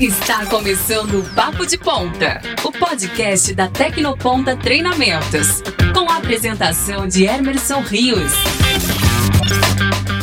Está começando o Papo de Ponta, o podcast da Tecnoponta Treinamentos, com a apresentação de Emerson Rios.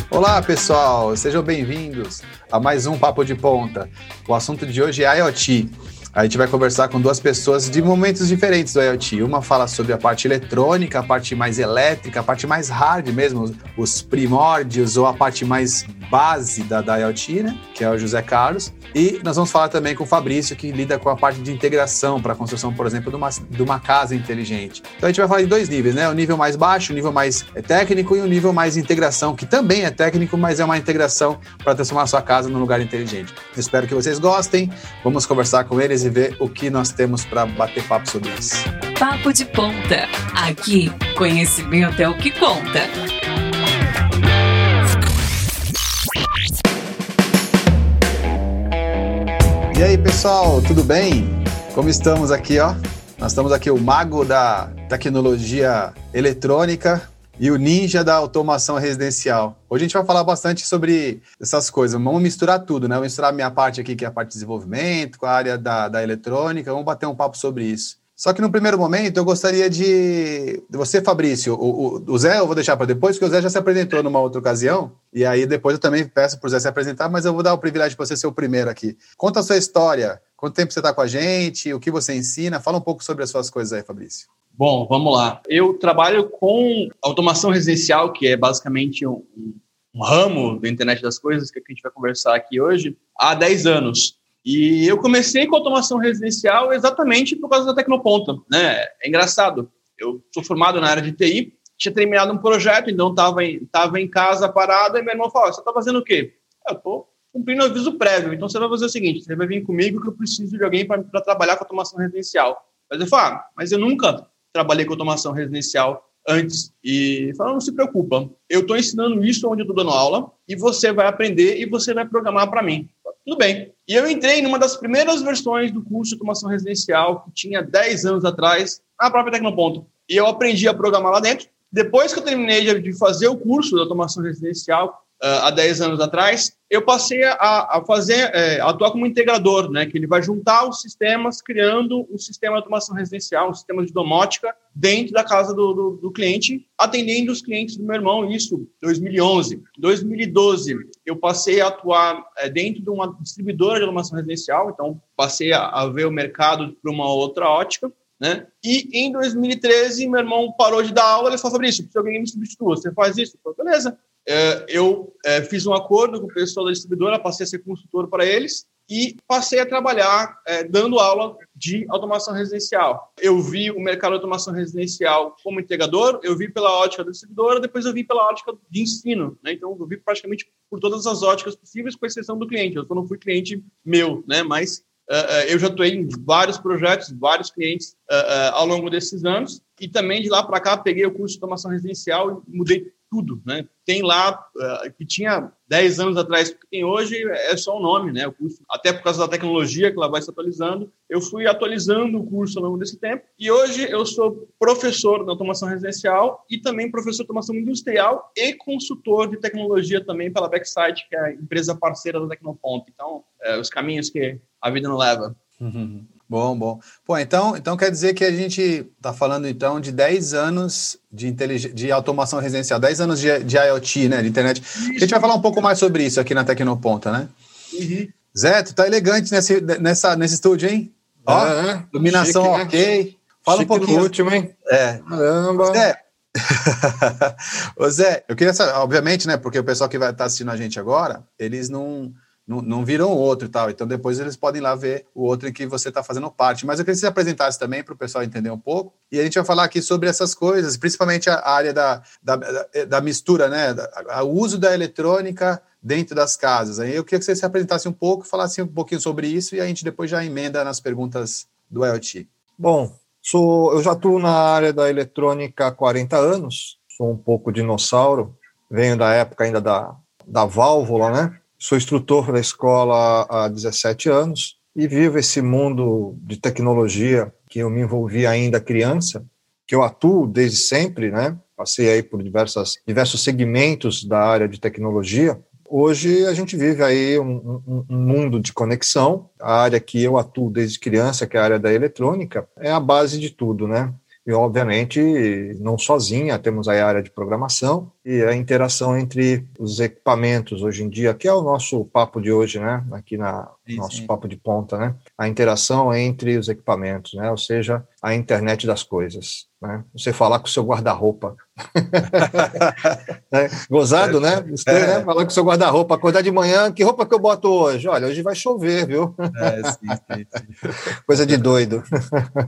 Olá, pessoal, sejam bem-vindos a mais um Papo de Ponta. O assunto de hoje é IoT. A gente vai conversar com duas pessoas de momentos diferentes do IoT. Uma fala sobre a parte eletrônica, a parte mais elétrica, a parte mais hard mesmo, os primórdios ou a parte mais base da, da IoT, né? Que é o José Carlos. E nós vamos falar também com o Fabrício, que lida com a parte de integração para a construção, por exemplo, de uma, de uma casa inteligente. Então a gente vai falar em dois níveis, né? O nível mais baixo, o nível mais é, técnico e o nível mais integração, que também é técnico, mas é uma integração para transformar a sua casa num lugar inteligente. Espero que vocês gostem. Vamos conversar com eles e ver o que nós temos para bater papo sobre isso. Papo de Ponta. Aqui, conhecimento é o que conta. E aí, pessoal, tudo bem? Como estamos aqui, ó? Nós estamos aqui o mago da tecnologia eletrônica e o ninja da automação residencial. Hoje a gente vai falar bastante sobre essas coisas. Vamos misturar tudo, né? Vamos misturar a minha parte aqui, que é a parte de desenvolvimento, com a área da, da eletrônica. Vamos bater um papo sobre isso. Só que no primeiro momento eu gostaria de. Você, Fabrício, o, o, o Zé eu vou deixar para depois, porque o Zé já se apresentou numa outra ocasião. E aí depois eu também peço para o Zé se apresentar, mas eu vou dar o privilégio para você ser o primeiro aqui. Conta a sua história. Quanto tempo você está com a gente? O que você ensina? Fala um pouco sobre as suas coisas aí, Fabrício. Bom, vamos lá. Eu trabalho com automação residencial, que é basicamente um, um ramo da internet das coisas que a gente vai conversar aqui hoje, há 10 anos. E eu comecei com automação residencial exatamente por causa da Tecnoponta. Né? É engraçado. Eu sou formado na área de TI, tinha terminado um projeto, então estava em, tava em casa parado, e meu irmão falou: Você está fazendo o quê? Eu estou cumprindo aviso prévio. Então você vai fazer o seguinte: você vai vir comigo que eu preciso de alguém para trabalhar com automação residencial. Mas eu falo: ah, Mas eu nunca trabalhei com automação residencial antes. E falou, não se preocupa, eu estou ensinando isso onde eu estou dando aula e você vai aprender e você vai programar para mim. Tudo bem. E eu entrei numa das primeiras versões do curso de automação residencial, que tinha 10 anos atrás, na própria Tecnoponto. E eu aprendi a programar lá dentro. Depois que eu terminei de fazer o curso de automação residencial, há 10 anos atrás, eu passei a, a fazer, é, atuar como integrador, né, que ele vai juntar os sistemas, criando um sistema de automação residencial, um sistema de domótica dentro da casa do, do, do cliente, atendendo os clientes do meu irmão, isso 2011. 2012, eu passei a atuar é, dentro de uma distribuidora de automação residencial, então passei a, a ver o mercado para uma outra ótica, né? E em 2013, meu irmão parou de dar aula, ele falou, Fabrício, se alguém me substitua, você faz isso? Eu falei, beleza. É, eu é, fiz um acordo com o pessoal da distribuidora, passei a ser consultor para eles e passei a trabalhar é, dando aula de automação residencial. Eu vi o mercado de automação residencial como integrador, eu vi pela ótica da distribuidora, depois eu vi pela ótica de ensino. Né? Então, eu vi praticamente por todas as óticas possíveis, com exceção do cliente. Eu não fui cliente meu, né? mas eu já atuei em vários projetos, vários clientes ao longo desses anos, e também de lá para cá peguei o curso de automação residencial e mudei tudo, né? Tem lá, uh, que tinha 10 anos atrás, que tem hoje, é só o nome, né? O curso, até por causa da tecnologia que ela vai se atualizando, eu fui atualizando o curso ao longo desse tempo, e hoje eu sou professor de automação residencial e também professor de automação industrial e consultor de tecnologia também pela Backside, que é a empresa parceira da Tecnoponto. Então, é, os caminhos que a vida não leva. Uhum. Bom, bom. Pô, então, então quer dizer que a gente está falando então de 10 anos de, de automação residencial, 10 anos de, de IoT, né, de internet. Isso. A gente vai falar um pouco mais sobre isso aqui na Tecnoponta, né? Uhum. Zé, tu tá elegante nesse, nessa, nesse estúdio, hein? Ó, é, iluminação chique, né? ok. Né? Fala chique um pouquinho. No último, hein? É. Caramba. Zé, Ô Zé, eu queria saber, obviamente, né, porque o pessoal que vai estar tá assistindo a gente agora, eles não não, viram outro e tal. Então depois eles podem ir lá ver o outro em que você está fazendo parte. Mas eu queria que você apresentasse também para o pessoal entender um pouco. E a gente vai falar aqui sobre essas coisas, principalmente a área da, da, da mistura, né? o uso da eletrônica dentro das casas. Aí eu queria que você se apresentasse um pouco, falasse um pouquinho sobre isso e a gente depois já emenda nas perguntas do IoT. Bom, sou, eu já estou na área da eletrônica há 40 anos, sou um pouco dinossauro, venho da época ainda da, da válvula, né? Sou instrutor da escola há 17 anos e vivo esse mundo de tecnologia que eu me envolvi ainda criança, que eu atuo desde sempre, né? passei aí por diversas, diversos segmentos da área de tecnologia. Hoje a gente vive aí um, um, um, mundo de conexão. A área que eu atuo desde criança, que é a área da eletrônica, é a base de tudo, né? E, obviamente, não sozinha, temos a área de programação e a interação entre os equipamentos hoje em dia, que é o nosso papo de hoje, né? Aqui na sim, nosso sim. papo de ponta, né? A interação entre os equipamentos, né? Ou seja, a internet das coisas. Né? Você falar com o seu guarda-roupa. é, gozado, né? Você é. né? falar com o seu guarda-roupa, acordar de manhã, que roupa que eu boto hoje? Olha, hoje vai chover, viu? É, sim, sim, sim. Coisa de doido.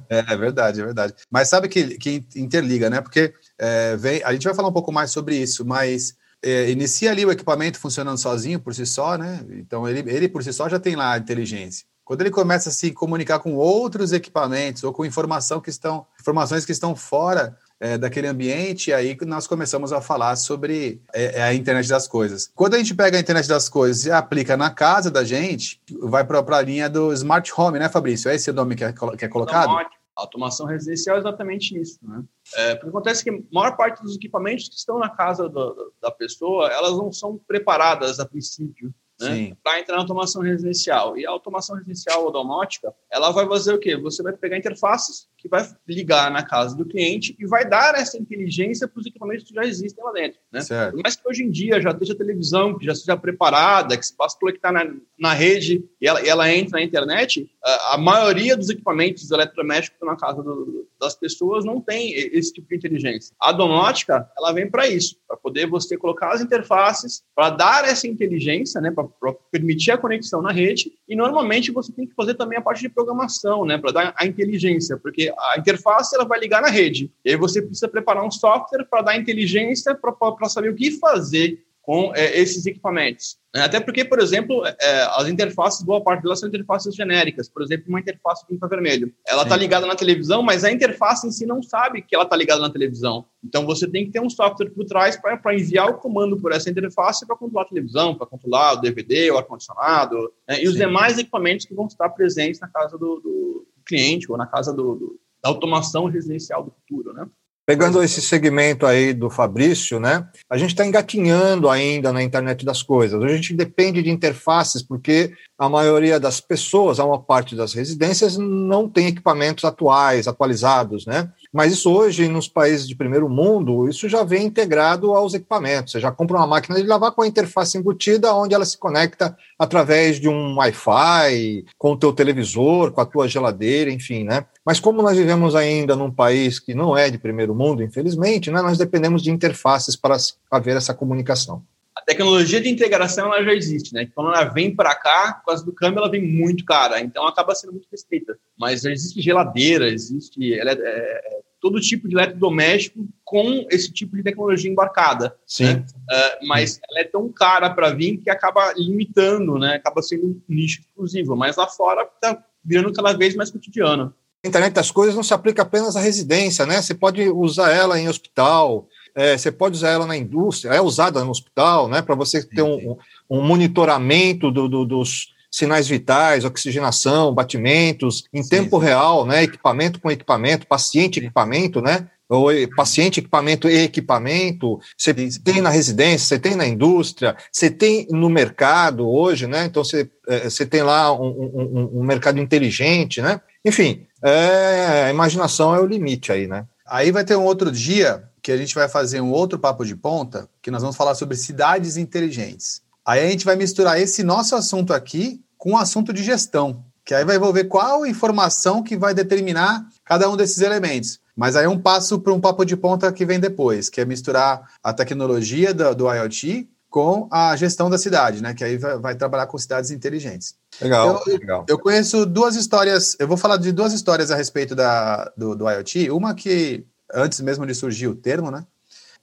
É, é, verdade, é verdade. Mas sabe que, que interliga, né? Porque é, vem, a gente vai falar um pouco mais sobre isso, mas é, inicia ali o equipamento funcionando sozinho por si só, né? Então ele, ele por si só já tem lá a inteligência. Quando ele começa a se comunicar com outros equipamentos ou com informação que estão, informações que estão fora é, daquele ambiente, aí nós começamos a falar sobre é, é a internet das coisas. Quando a gente pega a internet das coisas e aplica na casa da gente, vai para a linha do smart home, né, Fabrício? É esse o nome que é, que é colocado? Automação residencial é exatamente isso, né? É, porque acontece que a maior parte dos equipamentos que estão na casa do, da pessoa, elas não são preparadas a princípio né, para entrar na automação residencial. E a automação residencial ou domótica, ela vai fazer o quê? Você vai pegar interfaces que vai ligar na casa do cliente e vai dar essa inteligência para os equipamentos que já existem lá dentro. Né? Certo. Mas que hoje em dia já esteja televisão, que já seja preparada, que se possa conectar na, na rede e ela, ela entra na internet, a, a maioria dos equipamentos eletrodomésticos na casa do, das pessoas não tem esse tipo de inteligência. A domótica, ela vem para isso, para poder você colocar as interfaces, para dar essa inteligência, né, para permitir a conexão na rede, e normalmente você tem que fazer também a parte de programação, né, para dar a inteligência, porque a interface ela vai ligar na rede. E aí você precisa preparar um software para dar inteligência para saber o que fazer com é, esses equipamentos. Né? Até porque, por exemplo, é, as interfaces, boa parte delas são interfaces genéricas. Por exemplo, uma interface de infravermelho. Ela está ligada na televisão, mas a interface em si não sabe que ela está ligada na televisão. Então, você tem que ter um software por trás para enviar o comando por essa interface para controlar a televisão, para controlar o DVD, o ar-condicionado né? e os Sim. demais equipamentos que vão estar presentes na casa do, do cliente ou na casa do, do, da automação residencial do futuro, né? Pegando esse segmento aí do Fabrício, né? A gente está engatinhando ainda na internet das coisas. A gente depende de interfaces, porque a maioria das pessoas, a uma parte das residências, não tem equipamentos atuais, atualizados, né? Mas isso hoje, nos países de primeiro mundo, isso já vem integrado aos equipamentos. Você já compra uma máquina de lavar com a interface embutida, onde ela se conecta através de um Wi-Fi, com o teu televisor, com a tua geladeira, enfim, né? Mas como nós vivemos ainda num país que não é de primeiro mundo, infelizmente, né, nós dependemos de interfaces para haver essa comunicação. A tecnologia de integração ela já existe, né? Quando ela vem para cá, por causa do câmbio, ela vem muito cara, então acaba sendo muito restrita. Mas já existe geladeira, existe é, é, todo tipo de eletrodoméstico com esse tipo de tecnologia embarcada. Sim. Né? Uh, mas ela é tão cara para vir que acaba limitando, né? Acaba sendo um nicho exclusivo. Mas lá fora está virando cada vez mais cotidiano. A internet das coisas não se aplica apenas à residência, né? Você pode usar ela em hospital, é, você pode usar ela na indústria, é usada no hospital, né? Para você ter um, um monitoramento do, do, dos sinais vitais, oxigenação, batimentos, em tempo sim. real, né? Equipamento com equipamento, paciente equipamento, né? Ou paciente, equipamento e equipamento, você tem na residência, você tem na indústria, você tem no mercado hoje, né? Então você, é, você tem lá um, um, um mercado inteligente, né? Enfim, é, a imaginação é o limite aí, né? Aí vai ter um outro dia que a gente vai fazer um outro papo de ponta, que nós vamos falar sobre cidades inteligentes. Aí a gente vai misturar esse nosso assunto aqui com o assunto de gestão, que aí vai envolver qual informação que vai determinar cada um desses elementos. Mas aí é um passo para um papo de ponta que vem depois, que é misturar a tecnologia do, do IoT com a gestão da cidade, né? Que aí vai, vai trabalhar com cidades inteligentes. Legal, eu, legal. Eu conheço duas histórias, eu vou falar de duas histórias a respeito da, do, do IoT. Uma que, antes mesmo de surgir o termo, né?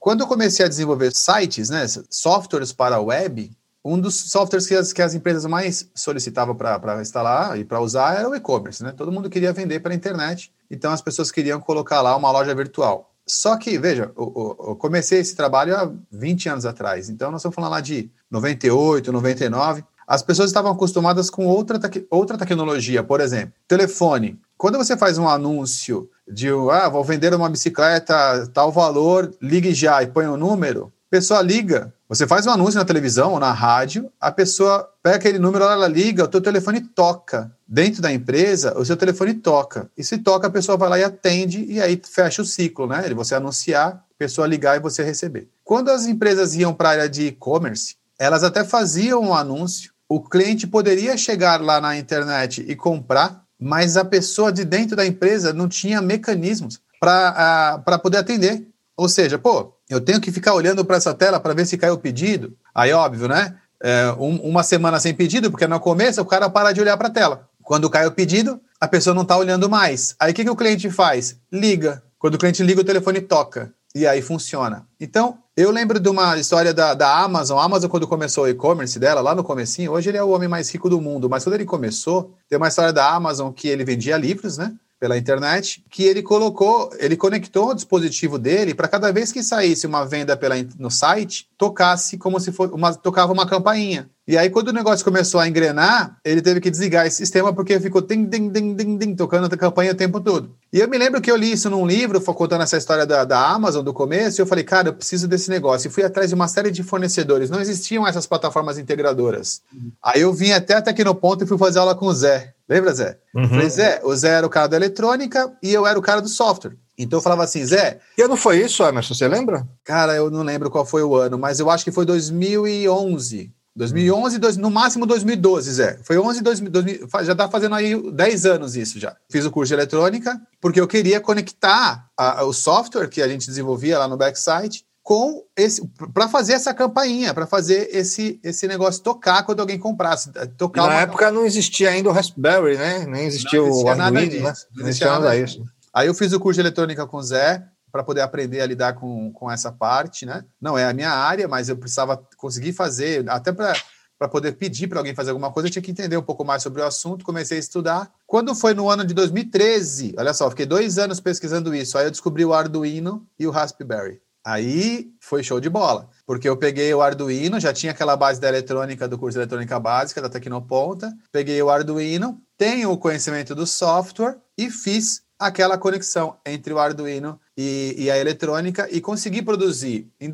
Quando eu comecei a desenvolver sites, né, softwares para a web, um dos softwares que as, que as empresas mais solicitavam para instalar e para usar era o e-commerce, né? Todo mundo queria vender para a internet, então as pessoas queriam colocar lá uma loja virtual. Só que, veja, eu, eu, comecei esse trabalho há 20 anos atrás, então nós estamos falando lá de 98, 99. As pessoas estavam acostumadas com outra, outra tecnologia, por exemplo, telefone. Quando você faz um anúncio de ah, vou vender uma bicicleta tal valor, ligue já e põe o um número. A pessoa liga, você faz um anúncio na televisão ou na rádio, a pessoa pega aquele número, ela liga, o teu telefone toca. Dentro da empresa, o seu telefone toca. E se toca, a pessoa vai lá e atende, e aí fecha o ciclo, né? Você anunciar, a pessoa ligar e você receber. Quando as empresas iam para a área de e-commerce, elas até faziam um anúncio, o cliente poderia chegar lá na internet e comprar, mas a pessoa de dentro da empresa não tinha mecanismos para poder atender. Ou seja, pô, eu tenho que ficar olhando para essa tela para ver se caiu o pedido. Aí, óbvio, né? É, um, uma semana sem pedido, porque no começo o cara para de olhar para a tela. Quando cai o pedido, a pessoa não está olhando mais. Aí o que, que o cliente faz? Liga. Quando o cliente liga, o telefone toca. E aí funciona. Então, eu lembro de uma história da, da Amazon. A Amazon, quando começou o e-commerce dela, lá no comecinho, hoje ele é o homem mais rico do mundo, mas quando ele começou, tem uma história da Amazon que ele vendia livros, né? pela internet, que ele colocou, ele conectou o dispositivo dele para cada vez que saísse uma venda pela, no site, tocasse como se fosse uma, tocava uma campainha. E aí, quando o negócio começou a engrenar, ele teve que desligar esse sistema porque ficou ding, ding, ding, ding, ding, tocando a campanha o tempo todo. E eu me lembro que eu li isso num livro, contando essa história da, da Amazon do começo, e eu falei, cara, eu preciso desse negócio. E fui atrás de uma série de fornecedores. Não existiam essas plataformas integradoras. Uhum. Aí eu vim até até aqui no ponto e fui fazer aula com o Zé. Lembra, Zé? Uhum. Falei, Zé, o Zé era o cara da eletrônica e eu era o cara do software. Então eu falava assim, Zé. E não foi isso, Emerson? Você lembra? Cara, eu não lembro qual foi o ano, mas eu acho que foi 2011. 2011, dois, no máximo 2012, Zé. Foi 11, 2000, 2000, já está fazendo aí 10 anos isso já. Fiz o curso de eletrônica porque eu queria conectar a, o software que a gente desenvolvia lá no backsite com esse para fazer essa campainha, para fazer esse esse negócio tocar quando alguém comprasse, eh, tocar. Na época não existia ainda o Raspberry, né? Nem existia, não existia o Arduino, né? Não existia nada disso. Aí eu fiz o curso de eletrônica com o Zé para poder aprender a lidar com, com essa parte, né? Não é a minha área, mas eu precisava conseguir fazer, até para para poder pedir para alguém fazer alguma coisa, eu tinha que entender um pouco mais sobre o assunto, comecei a estudar. Quando foi no ano de 2013, olha só, fiquei dois anos pesquisando isso, aí eu descobri o Arduino e o Raspberry. Aí foi show de bola, porque eu peguei o Arduino, já tinha aquela base da eletrônica do curso de eletrônica básica da Tecnoponta, peguei o Arduino, tenho o conhecimento do software e fiz aquela conexão entre o Arduino e, e, a eletrônica e consegui produzir. Em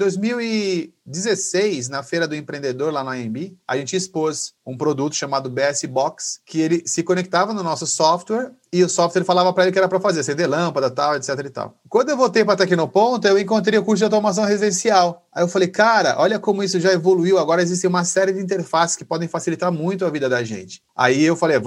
2016, na Feira do Empreendedor, lá na AMB, a gente expôs um produto chamado BS Box, que ele se conectava no nosso software e o software falava para ele que era para fazer, acender lâmpada, tal, etc e tal. Quando eu voltei para Tecnoponta, eu encontrei o curso de automação residencial. Aí eu falei, cara, olha como isso já evoluiu. Agora existe uma série de interfaces que podem facilitar muito a vida da gente. Aí eu falei,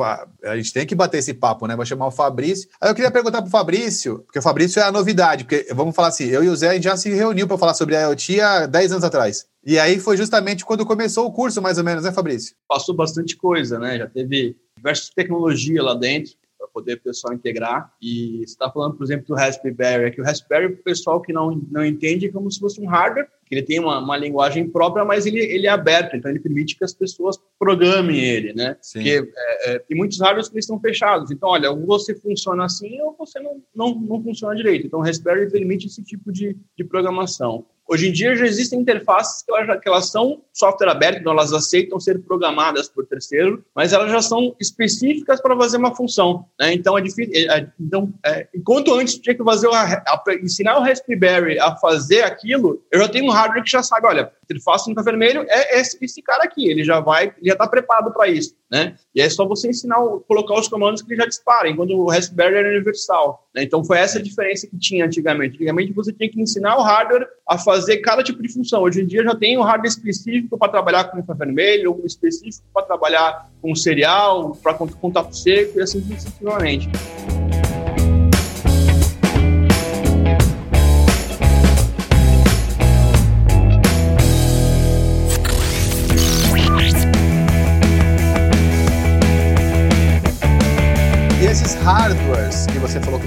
a gente tem que bater esse papo, né? Vou chamar o Fabrício. Aí eu queria perguntar para o Fabrício, porque o Fabrício é a novidade, porque vamos falar assim, eu e o Zé a gente já se reuniu para falar sobre a IoT há 10 anos atrás. E aí foi justamente quando começou o curso, mais ou menos, né, Fabrício? Passou bastante coisa, né? Já teve diversas tecnologias lá dentro para poder o pessoal integrar. E você está falando, por exemplo, do Raspberry. Aqui o Raspberry, para o pessoal que não, não entende, é como se fosse um hardware, que ele tem uma, uma linguagem própria, mas ele, ele é aberto, então ele permite que as pessoas programem ele, né? Sim. Porque é, é, tem muitos hardwares que estão fechados. Então, olha, ou você funciona assim ou você não, não, não funciona direito. Então, o Raspberry permite esse tipo de, de programação. Hoje em dia já existem interfaces que elas, que elas são software aberto, então elas aceitam ser programadas por terceiro, mas elas já são específicas para fazer uma função. Né? Então é difícil. É, é, então, é, enquanto antes tinha que fazer a, a, ensinar o Raspberry a fazer aquilo, eu já tenho um hardware que já sabe, olha, interface no vermelho é esse, esse, cara aqui, ele já vai, ele já está preparado para isso, né? E é só você ensinar, colocar os comandos que ele já dispara, enquanto o Raspberry era universal. Né? Então foi essa a diferença que tinha antigamente. Antigamente você tinha que ensinar o hardware a fazer cada tipo de função. Hoje em dia já tem um hardware específico para trabalhar com infravermelho, um específico para trabalhar com cereal, para contato seco e assim sucessivamente.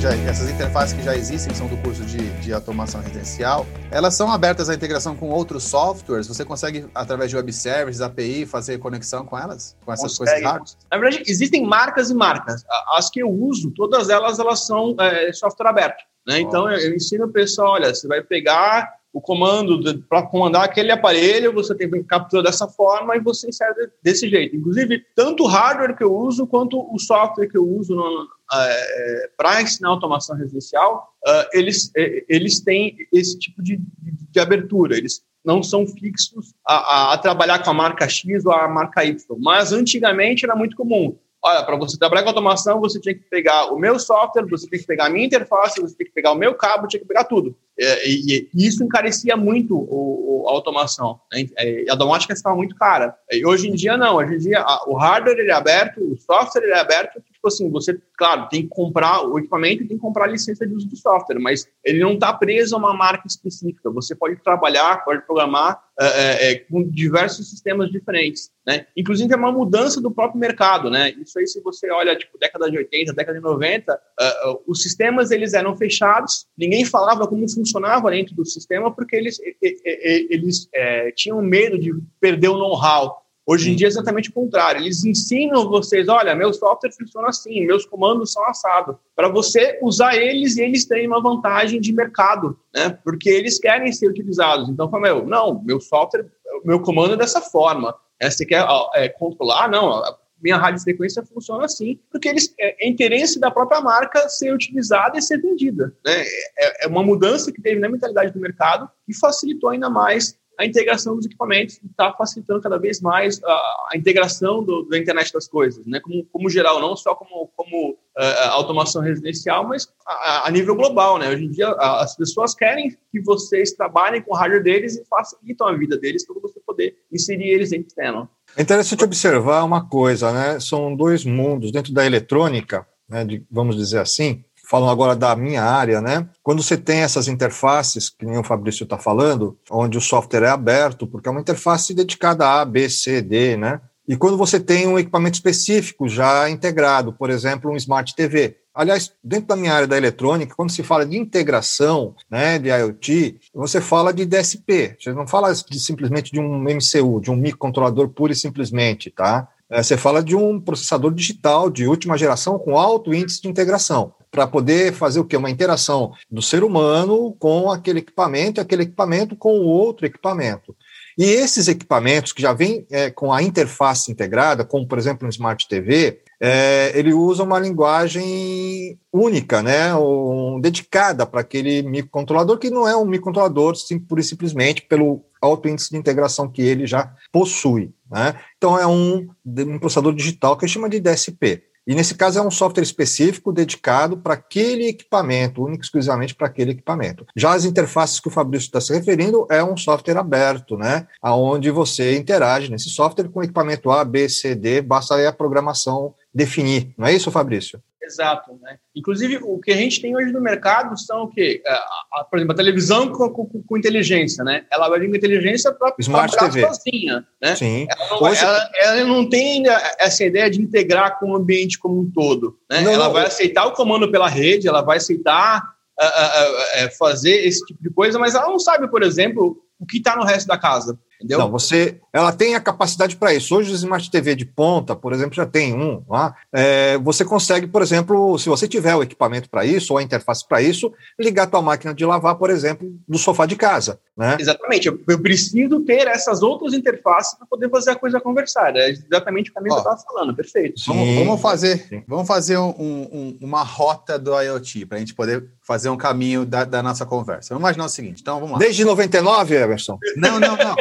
Já essas interfaces que já existem são do curso de, de automação residencial, elas são abertas à integração com outros softwares? Você consegue através de web services, API, fazer conexão com elas, com essas consegue. coisas hardwares? Na verdade, existem marcas e marcas. As que eu uso, todas elas elas são é, software aberto. Né? Então eu, eu ensino o pessoal, olha, você vai pegar o comando para comandar aquele aparelho, você tem que capturar dessa forma e você insere desse jeito. Inclusive, tanto o hardware que eu uso quanto o software que eu uso no, é, para ensinar automação residencial, uh, eles, eles têm esse tipo de, de, de abertura. Eles não são fixos a, a, a, trabalhar com a marca X ou a marca Y. Mas antigamente era muito comum. Olha, para você trabalhar com automação, você tinha que pegar o meu software, você tem que pegar a minha interface, você tem que pegar o meu cabo, tinha que pegar tudo. É, e, e, isso encarecia muito o, o, a automação. Né? É, a domótica estava muito cara. E hoje em dia, não. Hoje em dia, a, o hardware ele é aberto, o software ele é aberto. Tipo assim, você, claro, tem que comprar o equipamento e tem que comprar a licença de uso do software, mas ele não está preso a uma marca específica. Você pode trabalhar, pode programar é, é, com diversos sistemas diferentes. Né? Inclusive, é uma mudança do próprio mercado. Né? Isso aí, se você olha, tipo, década de 80, década de 90, uh, uh, os sistemas eles eram fechados, ninguém falava como funcionava dentro do sistema porque eles, eles é, tinham medo de perder o know-how. Hoje em dia é exatamente o contrário. Eles ensinam vocês, olha, meu software funciona assim, meus comandos são assados, para você usar eles e eles terem uma vantagem de mercado, né? Porque eles querem ser utilizados. Então, fala, meu, não, meu software, meu comando é dessa forma. É, você quer é, controlar? Não, minha radiofrequência funciona assim, porque eles, é, é interesse da própria marca ser utilizada e ser vendida. Né? É, é uma mudança que teve na mentalidade do mercado e facilitou ainda mais a integração dos equipamentos está facilitando cada vez mais a, a integração do, da internet das coisas, né? Como, como geral, não só como, como uh, automação residencial, mas a, a, nível global, né? Hoje em dia a, as pessoas querem que vocês trabalhem com o hardware deles e facilitam a vida deles para você poder inserir eles em sistema. É interessante observar uma coisa, né? São dois mundos dentro da eletrônica, né? De, vamos dizer assim. Falando agora da minha área, né? Quando você tem essas interfaces, que nem o Fabrício está falando, onde o software é aberto, porque é uma interface dedicada a A, B, C, D, né? E quando você tem um equipamento específico já integrado, por exemplo, um Smart TV. Aliás, dentro da minha área da eletrônica, quando se fala de integração né, de IoT, você fala de DSP. Você não fala de, simplesmente de um MCU, de um microcontrolador puro e simplesmente, tá? É, você fala de um processador digital de última geração com alto índice de integração para poder fazer o que? Uma interação do ser humano com aquele equipamento e aquele equipamento com o outro equipamento. E esses equipamentos que já vêm é, com a interface integrada, como por exemplo um Smart TV, é, ele usa uma linguagem única, né, um, dedicada para aquele microcontrolador, que não é um microcontrolador sim, pura e simplesmente pelo alto índice de integração que ele já possui. Né? Então é um, um processador digital que a gente chama de DSP. E nesse caso é um software específico dedicado para aquele equipamento, único exclusivamente para aquele equipamento. Já as interfaces que o Fabrício está se referindo é um software aberto, né? Onde você interage nesse software com equipamento A, B, C, D, basta aí a programação definir. Não é isso, Fabrício? Exato. Né? Inclusive, o que a gente tem hoje no mercado são o quê? É, a, a, por exemplo, a televisão com, com, com, inteligência, né? Ela vai vir com inteligência para Smart TV. sozinha, né? Sim. Ela não, hoje... ela, ela não, tem essa ideia de integrar com o ambiente como um todo, né? Não, ela não, vai aceitar o comando pela rede, ela vai aceitar uh, uh, uh, fazer esse tipo de coisa, mas ela não sabe, por exemplo, o que está no resto da casa. Entendeu? Não, você, ela tem a capacidade para isso. Hoje, os Smart TV de ponta, por exemplo, já tem um lá. É, você consegue, por exemplo, se você tiver o equipamento para isso, ou a interface para isso, ligar a tua máquina de lavar, por exemplo, do sofá de casa. Né? Exatamente. Eu, eu preciso ter essas outras interfaces para poder fazer a coisa conversar. É exatamente o caminho Ó, que eu estava falando. Perfeito. Vamos, vamos, fazer, vamos fazer um, um, uma rota do IoT para a gente poder fazer um caminho da, da, nossa conversa. Vamos imaginar o seguinte. Então, vamos lá. Desde 99, Emerson? Não, não, não.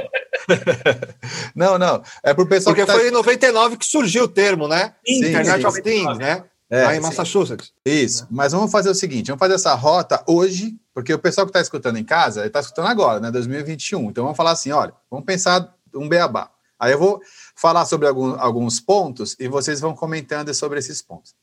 não, não. É pro pessoal Porque que tá... foi em 99 que surgiu o termo, né? Sim, Internet sim, of Things, né? É, Lá em Massachusetts. Isso. Mas vamos fazer o seguinte: vamos fazer essa rota hoje, porque o pessoal que está escutando em casa, está escutando agora, né? 2021. Então vamos falar assim: olha, vamos pensar um beabá. Aí eu vou falar sobre algum, alguns pontos e vocês vão comentando sobre esses pontos.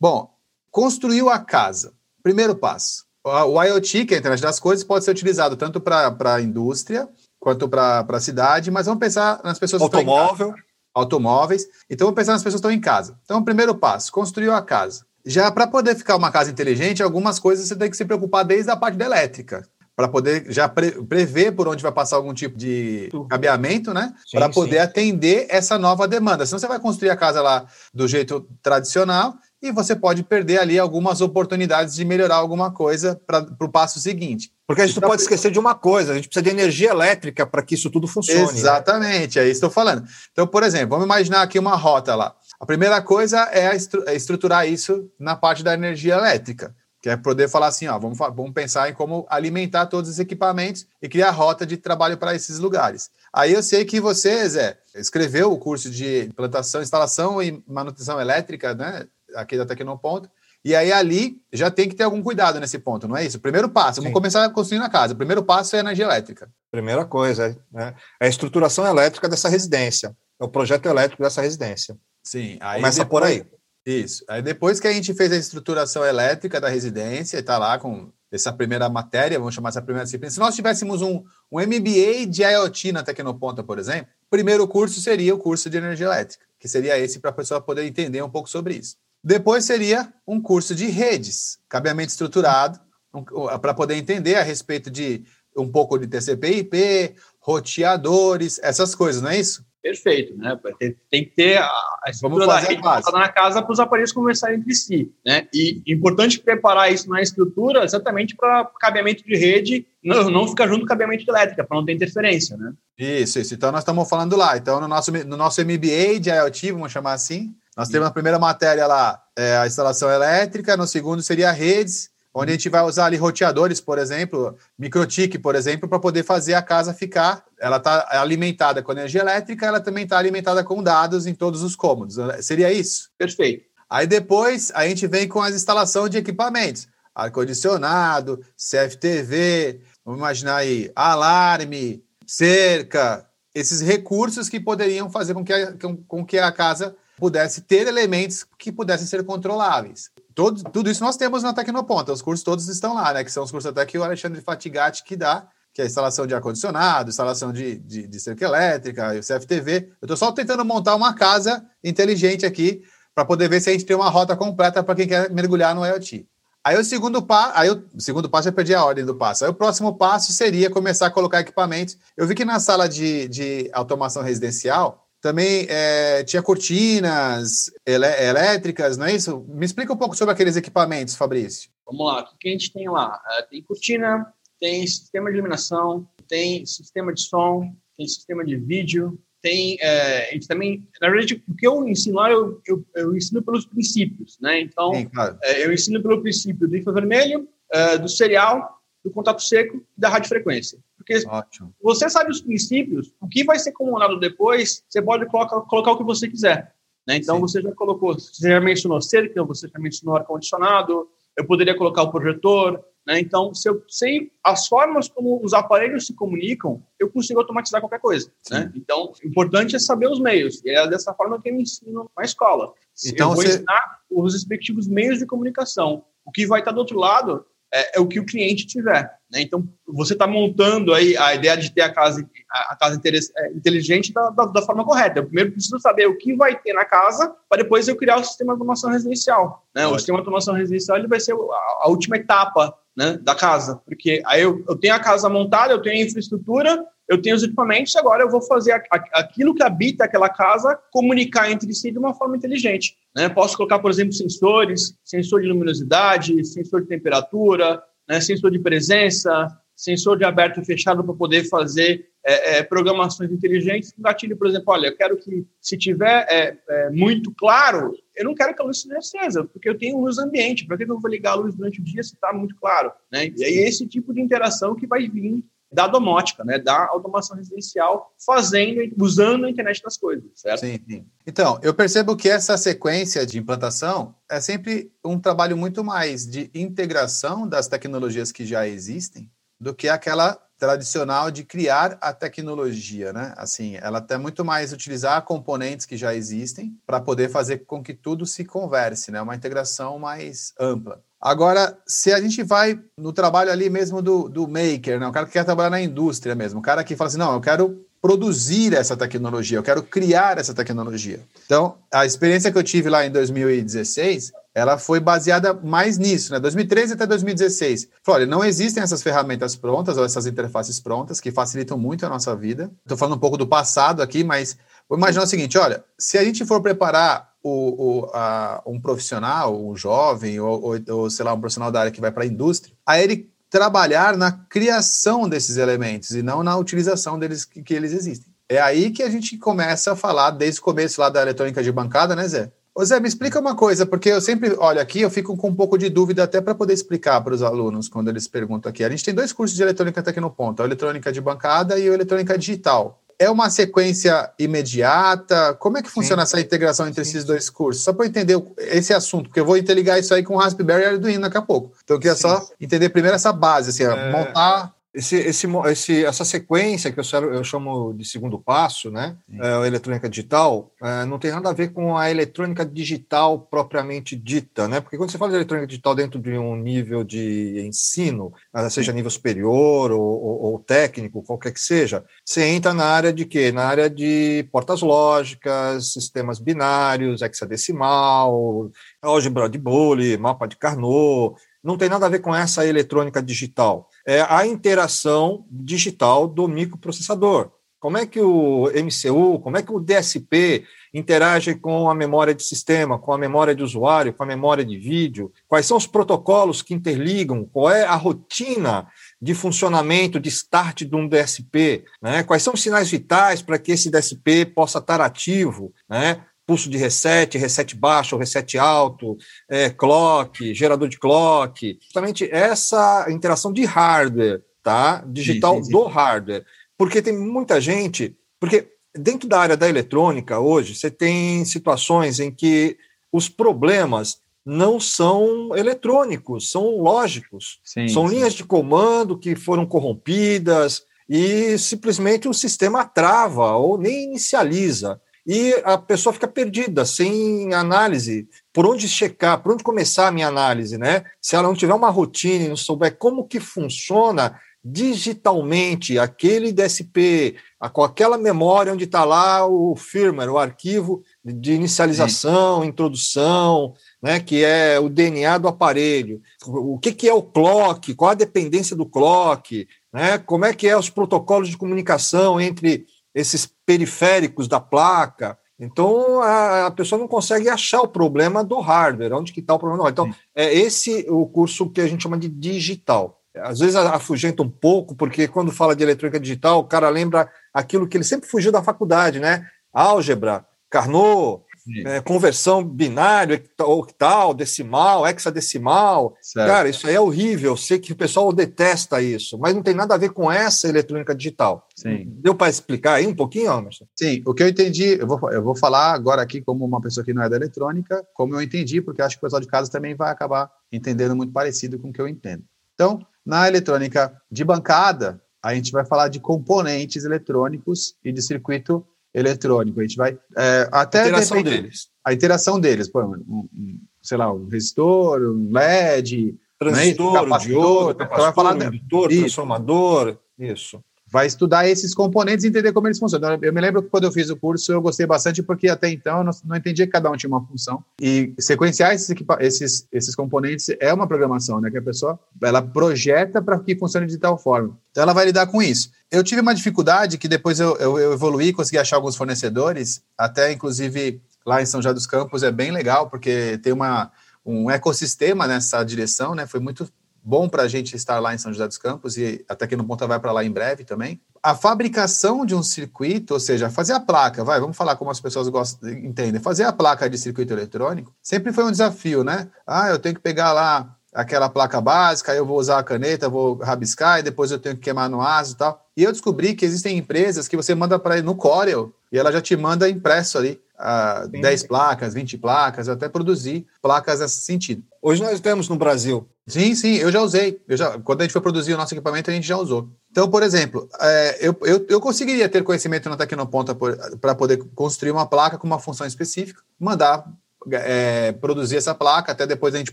Bom, construiu a casa. Primeiro passo. O IoT, que é a internet das coisas, pode ser utilizado tanto para a indústria quanto para a cidade, mas vamos pensar nas pessoas Automóvel. que automóveis. Então vamos pensar nas pessoas que estão em casa. Então, primeiro passo, construiu a casa. Já para poder ficar uma casa inteligente, algumas coisas você tem que se preocupar desde a parte da elétrica para poder já pre prever por onde vai passar algum tipo de cabeamento, né? Para poder sim. atender essa nova demanda. Senão você vai construir a casa lá do jeito tradicional e você pode perder ali algumas oportunidades de melhorar alguma coisa para o passo seguinte. Porque a gente então, não pode esquecer de uma coisa, a gente precisa de energia elétrica para que isso tudo funcione. Né? Exatamente, né? é isso que estou falando. Então, por exemplo, vamos imaginar aqui uma rota lá. A primeira coisa é, é estruturar isso na parte da energia elétrica, que é poder falar assim, ó, vamos, vamos pensar em como alimentar todos os equipamentos e criar rota de trabalho para esses lugares. Aí eu sei que você, Zé, escreveu o curso de implantação, instalação e manutenção elétrica, né, aqui da Tecnoponto, e aí ali já tem que ter algum cuidado nesse ponto, não é isso? Primeiro passo, vamos começar construindo a casa. O primeiro passo é a energia elétrica. Primeira coisa, né? é a estruturação elétrica dessa residência, é o projeto elétrico dessa residência. Sim, começa depois, por aí. Isso. Aí depois que a gente fez a estruturação elétrica da residência está lá com essa primeira matéria, vamos chamar essa primeira disciplina. Se nós tivéssemos um, um MBA de IoT na Tecnoponta, por exemplo, o primeiro curso seria o curso de energia elétrica, que seria esse para a pessoa poder entender um pouco sobre isso. Depois seria um curso de redes, cabeamento estruturado, um, para poder entender a respeito de um pouco de TCP/IP, roteadores, essas coisas, não é isso? perfeito, né? Tem, tem que ter a, estrutura da rede na casa para os aparelhos conversarem entre si, né? E importante preparar isso na estrutura exatamente para cabeamento de rede não, não ficar junto com cabeamento de elétrica, para não ter interferência, né? Isso, isso. Então nós estamos falando lá. Então no nosso, no nosso MBA de IoT, vamos chamar assim, nós temos a primeira matéria lá, é, a instalação elétrica, no segundo seria redes, onde a gente vai usar ali roteadores, por exemplo, microtik, por exemplo, para poder fazer a casa ficar. Ela está alimentada com energia elétrica, ela também está alimentada com dados em todos os cômodos. Seria isso? Perfeito. Aí depois a gente vem com a instalação de equipamentos. Ar-condicionado, CFTV, vamos imaginar aí, alarme, cerca, esses recursos que poderiam fazer com que a, com que a casa pudesse ter elementos que pudessem ser controláveis. Todo, tudo isso nós temos na Tecnoponta, os cursos todos estão lá, né? Que são os cursos até que o Alexandre Fatigati que dá, que é instalação de ar-condicionado, instalação de, de, de cerca elétrica, o CFTV. Eu estou só tentando montar uma casa inteligente aqui para poder ver se a gente tem uma rota completa para quem quer mergulhar no IoT. Aí o segundo passo, aí o segundo passo eu perdi a ordem do passo. Aí o próximo passo seria começar a colocar equipamentos. Eu vi que na sala de, de automação residencial também é, tinha cortinas elétricas, não é isso? Me explica um pouco sobre aqueles equipamentos, Fabrício. Vamos lá, o que a gente tem lá? É, tem cortina, tem sistema de iluminação, tem sistema de som, tem sistema de vídeo, tem é, a gente também, na verdade, o que eu ensino lá, eu, eu, eu ensino pelos princípios, né? Então, Sim, claro. é, eu ensino pelo princípio do infravermelho, é, do serial, do contato seco e da radiofrequência. Porque Ótimo. você sabe os princípios, o que vai ser comandado depois, você pode colocar, colocar o que você quiser. Né? Então, Sim. você já colocou, você já mencionou cerca, você já mencionou ar-condicionado, eu poderia colocar o projetor. Né? Então, se eu sei as formas como os aparelhos se comunicam, eu consigo automatizar qualquer coisa. Né? Então, o importante é saber os meios. E é dessa forma que eu ensino na escola. Então, eu vou você... ensinar os respectivos meios de comunicação. O que vai estar do outro lado é, é o que o cliente tiver. Né? Então, você está montando aí a ideia de ter a casa, a casa é, inteligente da, da, da, forma correta. Eu primeiro preciso saber o que vai ter na casa, para depois eu criar o sistema de automação residencial. Né? O sistema de automação residencial ele vai ser a, a última etapa né, da casa, porque aí eu, eu tenho a casa montada, eu tenho a infraestrutura, eu tenho os equipamentos, agora eu vou fazer a, a, aquilo que habita aquela casa comunicar entre si de uma forma inteligente. Né? Posso colocar, por exemplo, sensores, sensor de luminosidade, sensor de temperatura, né? sensor de presença, sensor de aberto e fechado para poder fazer é, é, programações inteligentes. Um gatilho, por exemplo, olha, eu quero que, se tiver é, é muito claro, eu não quero que a luz seja acesa, porque eu tenho luz ambiente. Para que eu vou ligar a luz durante o dia se está muito claro? Né? E é esse tipo de interação que vai vir da domótica, né, da automação residencial, fazendo, usando a internet das coisas, certo? Sim, sim. Então, eu percebo que essa sequência de implantação é sempre um trabalho muito mais de integração das tecnologias que já existem do que aquela tradicional de criar a tecnologia, né? Assim, ela tem muito mais utilizar componentes que já existem para poder fazer com que tudo se converse, né? Uma integração mais ampla. Agora, se a gente vai no trabalho ali mesmo do, do maker, né? o cara que quer trabalhar na indústria mesmo, o cara que fala assim, não, eu quero produzir essa tecnologia, eu quero criar essa tecnologia. Então, a experiência que eu tive lá em 2016, ela foi baseada mais nisso, né? 2013 até 2016. Falei, olha, não existem essas ferramentas prontas ou essas interfaces prontas que facilitam muito a nossa vida. Estou falando um pouco do passado aqui, mas vou imaginar o seguinte, olha, se a gente for preparar o, o, a, um profissional, um jovem, ou, ou, sei lá, um profissional da área que vai para a indústria, a ele trabalhar na criação desses elementos e não na utilização deles que, que eles existem. É aí que a gente começa a falar desde o começo lá da eletrônica de bancada, né, Zé? Ô Zé, me explica uma coisa, porque eu sempre olho aqui, eu fico com um pouco de dúvida até para poder explicar para os alunos quando eles perguntam aqui. A gente tem dois cursos de eletrônica até aqui no ponto, a eletrônica de bancada e a eletrônica digital. É uma sequência imediata? Como é que funciona sim. essa integração entre sim. esses dois cursos? Só para eu entender esse assunto, porque eu vou interligar isso aí com o Raspberry e Arduino daqui a pouco. Então eu queria sim. só entender primeiro essa base, assim, é... montar esse, esse, esse, essa sequência que eu, eu, chamo de segundo passo, né, é, a eletrônica digital, é, não tem nada a ver com a eletrônica digital propriamente dita, né? Porque quando você fala de eletrônica digital dentro de um nível de ensino, eh, seja nível superior ou, ou, ou, técnico, qualquer que seja, você entra na área de quê? Na área de portas lógicas, sistemas binários, hexadecimal, álgebra de Boolean, mapa de Carnot, não tem nada a ver com essa eletrônica digital. É a interação digital do microprocessador. Como é que o MCU, como é que o DSP interage com a memória de sistema, com a memória de usuário, com a memória de vídeo? Quais são os protocolos que interligam? Qual é a rotina de funcionamento, de start de um DSP? Né? Quais são os sinais vitais para que esse DSP possa estar ativo? Né? Pulso de reset, reset baixo, reset alto, é, clock, gerador de clock, justamente essa interação de hardware, tá? Digital sim, sim, sim. do hardware. Porque tem muita gente, porque dentro da área da eletrônica hoje, você tem situações em que os problemas não são eletrônicos, são lógicos. são linhas de comando que foram corrompidas e simplesmente o sistema trava ou nem inicializa e a pessoa fica perdida, sem análise. Por onde checar, por onde começar a minha análise, né? Se ela não tiver uma rotina e não souber como que funciona digitalmente aquele DSP, com aquela memória onde está lá o firmware, o arquivo de inicialização, Sim. introdução, né, que é o DNA do aparelho. O que, que é o clock? Qual a dependência do clock? Né? Como é que é os protocolos de comunicação entre esses periféricos da placa. Então a, a, pessoa não consegue achar o problema do hardware, onde que está o problema. Então Sim. é esse o curso que a gente chama de digital. Às vezes afugenta um pouco, porque quando fala de eletrônica digital, o cara lembra aquilo que ele sempre fugiu da faculdade, né? Álgebra, Carnot, é, conversão binário, octal, decimal, hexadecimal. Certo. Cara, isso aí é horrível. Eu sei que o pessoal detesta isso, mas não tem nada a ver com essa eletrônica digital. Sim. Deu para explicar aí um pouquinho, Emerson? Sim, o que eu entendi, eu vou, eu vou falar agora aqui como uma pessoa que não é da eletrônica, como eu entendi, porque acho que o pessoal de casa também vai acabar entendendo muito parecido com o que eu entendo. Então, na eletrônica de bancada, a gente vai falar de componentes eletrônicos e de circuito eletrônico. A gente vai é, até a interação repente, deles. A interação deles, pô, um, um, sei lá, um resistor, um LED, transistor, né, capacitor, capacitor, vai falar indutor, transformador, isso vai estudar esses componentes e entender como eles funcionam. Então, eu me lembro que quando eu fiz o curso, eu gostei bastante, porque até então eu não, entendia que cada um tinha uma função. E sequenciar esses, esses, esses componentes é uma programação, né? Que a pessoa ela projeta para que funcione de tal forma. Então ela vai lidar com isso. Eu tive uma dificuldade que depois eu, eu, eu evoluí, consegui achar alguns fornecedores, até inclusive lá em São José dos Campos é bem legal, porque tem uma, um ecossistema nessa direção, né? Foi muito bom para a gente estar lá em São José dos Campos e até que no Ponta vai para lá em breve também. A fabricação de um circuito, ou seja, fazer a placa, vai, vamos falar como as pessoas gostam, entendem, fazer a placa de circuito eletrônico sempre foi um desafio, né? Ah, eu tenho que pegar lá aquela placa básica, eu vou usar a caneta, vou rabiscar e depois eu tenho que queimar no aço e tal. E eu descobri que existem empresas que você manda para no Corel e ela já te manda impresso ali uh, 10 placas, 20 placas, até produzir placas nesse sentido. Hoje nós temos no Brasil. Sim, sim, eu já usei. Eu já, quando a gente foi produzir o nosso equipamento, a gente já usou. Então, por exemplo, é, eu, eu, eu, conseguiria ter conhecimento na Tecnoponta para poder construir uma placa com uma função específica, mandar é, produzir essa placa, até depois a gente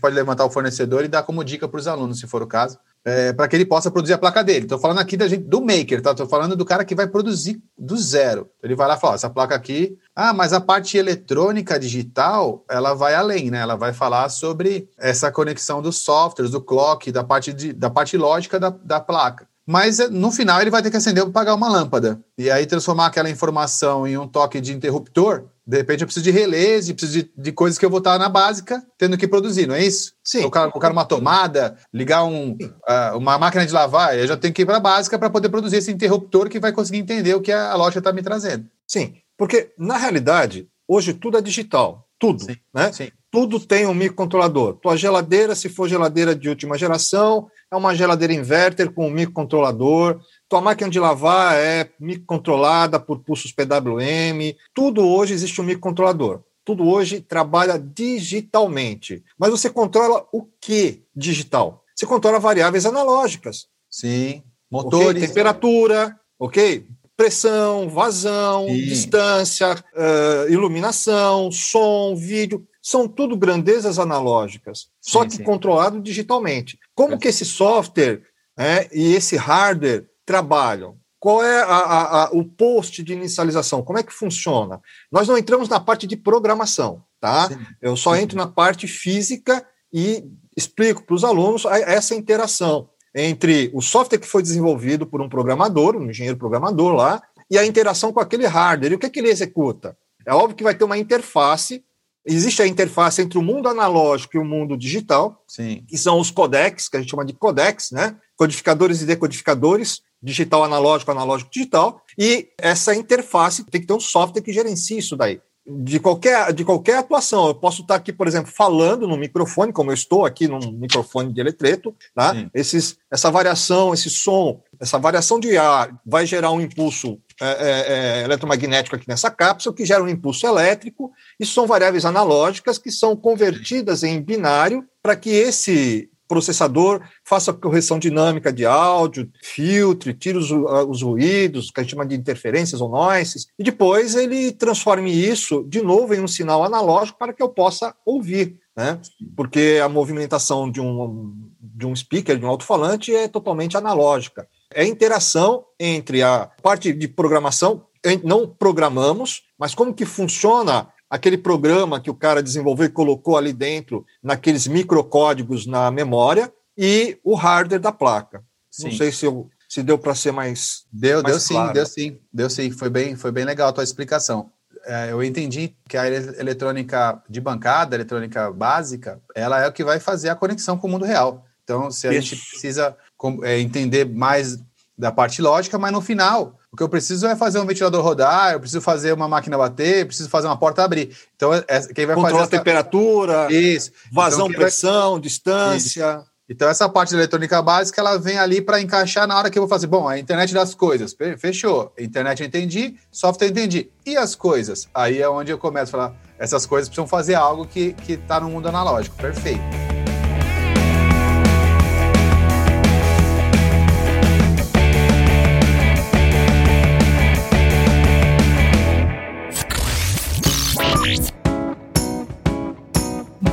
pode levantar o fornecedor e dar como dica para os alunos, se for o caso, é, para que ele possa produzir a placa dele. Estou falando aqui da gente, do maker, tá? Estou falando do cara que vai produzir do zero. Ele vai lá e fala: essa placa aqui. Ah, mas a parte eletrônica digital, ela vai além, né? Ela vai falar sobre essa conexão dos softwares, do clock, da parte, de, da parte lógica da, da placa. Mas no final ele vai ter que acender para pagar uma lâmpada. E aí transformar aquela informação em um toque de interruptor De repente eu preciso de relés, preciso de, de coisas que eu vou estar na básica tendo que produzir, não é isso? Sim. Colocar, colocar uma tomada, ligar um, uh, uma máquina de lavar, eu já tenho que ir para a básica para poder produzir esse interruptor que vai conseguir entender o que a loja está me trazendo. Sim, porque na realidade, hoje tudo é digital. Tudo, Sim, né? sim. Tudo tem um microcontrolador. Tua geladeira, se for geladeira de última geração, é uma geladeira inverter com um microcontrolador. Tua máquina de lavar é microcontrolada por pulsos PWM. Tudo hoje existe um microcontrolador. Tudo hoje trabalha digitalmente. Mas você controla o que digital? Você controla variáveis analógicas. Sim. Motores. Temperatura, ok? Pressão, vazão, Sim. distância, eh, iluminação, som, vídeo, são tudo grandezas analógicas, só Sim, que sim. controlado digitalmente. Como que esse software né, e esse hardware trabalham? Qual é a- a- a- o post de inicialização? Como é que funciona? Nós não entramos na parte de programação, tá? Sim. Eu só entro na parte física e explico para os alunos a- essa interação entre o software que foi desenvolvido por um programador, um engenheiro programador lá, e a interação com aquele hardware. E o que, é que ele executa? É óbvio que vai ter uma interface. Existe a interface entre o mundo analógico e o mundo digital, Sim. que são os codecs, que a gente chama de codecs, né? Codificadores e decodificadores, digital analógico, analógico digital, e essa interface tem que ter um software que gerencie isso daí. De qualquer, de qualquer atuação, eu posso estar aqui, por exemplo, falando no microfone, como eu estou aqui num microfone de eletreto, tá? Sim. Esses, essa variação, esse som, essa variação de ar vai gerar um impulso é, é, é, eletromagnético aqui nessa cápsula, que gera um impulso elétrico. Isso são variáveis analógicas que são convertidas em binário para que esse processador faça correção dinâmica de áudio, filtre, tire os, uh, os ruídos, que a gente chama de interferências ou noises, e depois ele transforme isso de novo em um sinal analógico para que eu possa ouvir, né? Porque a movimentação de um, de um speaker, de um alto-falante, é totalmente analógica. É interação entre a parte de programação, não programamos, mas como que funciona aquele programa que o cara desenvolveu e colocou ali dentro, naqueles microcódigos na memória, e o hardware da placa. Não Sim. sei se, eu- se deu para ser mais. Deu, mais deu sim, claro. deu sim, deu sim. Foi bem, foi bem legal a tua explicação. É, eu entendi que a ele- eletrônica de bancada, a eletrônica básica, ela é o que vai fazer a conexão com o mundo real. Então, se a Isso. gente precisa é, entender mais da parte lógica, mas no final, o que eu preciso é fazer um ventilador rodar, eu preciso fazer uma máquina bater, eu preciso fazer uma porta abrir. Então, é, quem vai Controlar a fazer essa... temperatura, Isso. vazão, Então, quem vai- pressão, distância. Então, essa parte da eletrônica básica, ela vem ali para encaixar na hora que eu vou fazer. Bom, a internet das coisas, Fe- fechou. Internet eu entendi, software eu entendi. E as coisas? Aí é onde eu começo a falar, essas coisas precisam fazer algo que está no mundo analógico. Perfeito.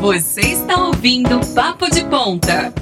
Você está ouvindo Papo de Ponta.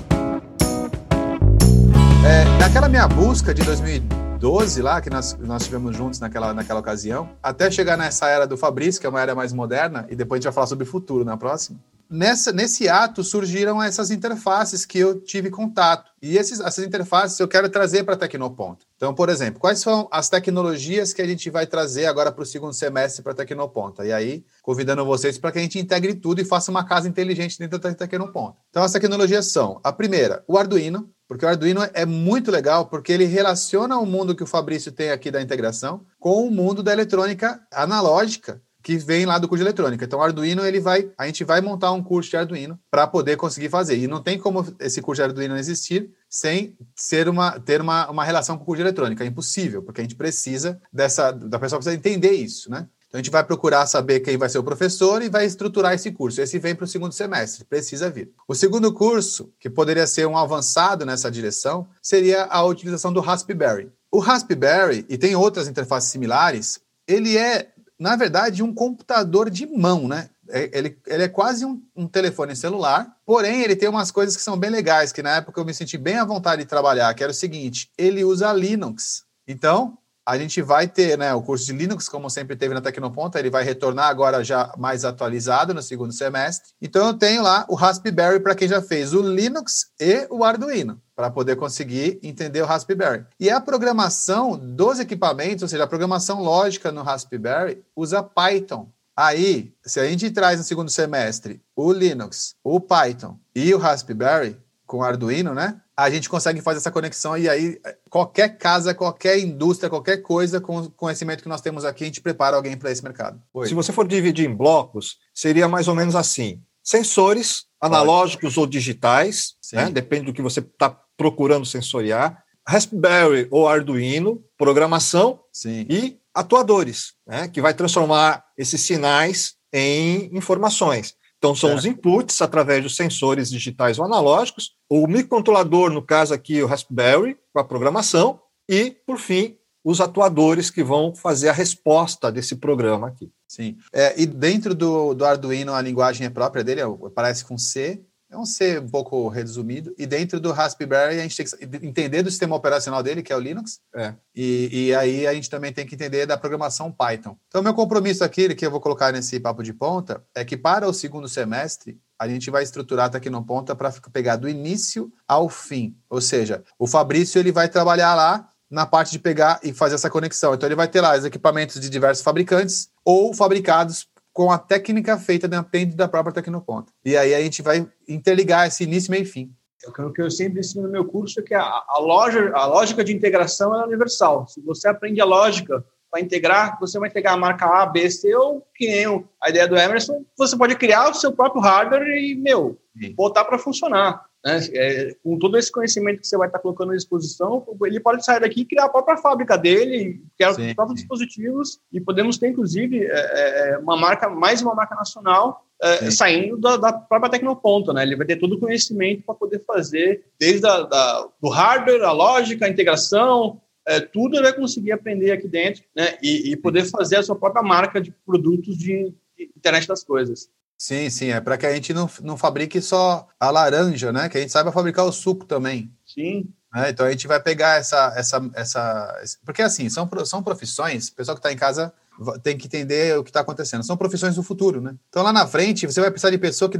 É, naquela minha busca de 2012 lá, que nós, nós tivemos juntos naquela, naquela ocasião, até chegar nessa era do Fabrício, que é uma era mais moderna, e depois a gente vai falar sobre futuro na próxima. Nessa, nesse ato surgiram essas interfaces que eu tive contato. E esses, essas interfaces eu quero trazer para a Tecnoponta. Então, por exemplo, quais são as tecnologias que a gente vai trazer agora para o segundo semestre para a Tecnoponta? E aí, convidando vocês para que a gente integre tudo e faça uma casa inteligente dentro da Tecnoponta. Então, as tecnologias são: a primeira, o Arduino, porque o Arduino é muito legal, porque ele relaciona o mundo que o Fabrício tem aqui da integração com o mundo da eletrônica analógica que vem lá do curso de eletrônica. Então, Arduino, ele vai, a gente vai montar um curso de Arduino para poder conseguir fazer. E não tem como esse curso de Arduino existir sem ser uma, ter uma, uma relação com o curso de eletrônica. É impossível, porque a gente precisa dessa, da pessoa precisa entender isso, né? Então, a gente vai procurar saber quem vai ser o professor e vai estruturar esse curso. Esse vem para o segundo semestre, precisa vir. O segundo curso, que poderia ser um avançado nessa direção, seria a utilização do Raspberry. O Raspberry, e tem outras interfaces similares, ele é, na verdade, um computador de mão, né? É- Ele, ele é quase um, um telefone celular, porém ele tem umas coisas que são bem legais, que na época eu me senti bem à vontade de trabalhar, que era o seguinte, ele usa Linux. Então, a gente vai ter né, o curso de Linux, como sempre teve na Tecnoponta, ele vai retornar agora já mais atualizado no segundo semestre. Então eu tenho lá o Raspberry para quem já fez o Linux e o Arduino, para poder conseguir entender o Raspberry. E a programação dos equipamentos, ou seja, a programação lógica no Raspberry, usa Python. Aí, se a gente traz no segundo semestre o Linux, o Python e o Raspberry com Arduino, né? A gente consegue fazer essa conexão e aí qualquer casa, qualquer indústria, qualquer coisa com o conhecimento que nós temos aqui, a gente prepara alguém para esse mercado. Oi. Se você for dividir em blocos, seria mais ou menos assim: sensores analógicos Pode. ou digitais, né? depende do que você está procurando sensoriar. Raspberry ou Arduino, programação Sim. e atuadores, né? que vai transformar esses sinais em informações. Então, são é. os inputs através dos sensores digitais ou analógicos, o microcontrolador, no caso aqui, o Raspberry, com a programação, e, por fim, os atuadores que vão fazer a resposta desse programa aqui. Sim. É, e dentro do, do Arduino, a linguagem é própria dele, é parece com C, é um C um pouco resumido. E dentro do Raspberry, a gente tem que entender do sistema operacional dele, que é o Linux. É. E, e aí a gente também tem que entender da programação Python. Então, meu compromisso aqui, que eu vou colocar nesse papo de ponta, é que para o segundo semestre, a gente vai estruturar a Tecnoponta para pegar do início ao fim. Ou seja, o Fabrício ele vai trabalhar lá na parte de pegar e fazer essa conexão. Então, ele vai ter lá os equipamentos de diversos fabricantes ou fabricados com a técnica feita dentro da própria Tecnoponta. E aí a gente vai interligar esse início, meio e fim. O que eu sempre ensino no meu curso é que a, a, loja, a lógica de integração é universal. Se você aprende a lógica para integrar, você vai integrar a marca A, B, C, ou que nem a ideia do Emerson, você pode criar o seu próprio hardware e, meu, Sim. botar para funcionar. Né? É, com todo esse conhecimento que você vai estar colocando à disposição, ele pode sair daqui e criar a própria fábrica dele, criar sim, os próprios sim. dispositivos, e podemos ter, inclusive, é, é, é uma marca, mais uma marca nacional é, saindo da, da, própria Tecnoponto, né? Ele vai ter todo o conhecimento para poder fazer, desde a, da, do hardware, a lógica, a integração, é, tudo ele vai conseguir aprender aqui dentro, né? E, e, poder fazer a sua própria marca de produtos de, de internet das coisas. Sim, sim, é para que a gente não, não fabrique só a laranja, né? Que a gente saiba fabricar o suco também. Sim. É, então a gente vai pegar essa, essa, essa. Porque assim, são, são profissões, o pessoal que está em casa tem que entender o que está acontecendo. São profissões do futuro, né? Então lá na frente você vai precisar de pessoa que.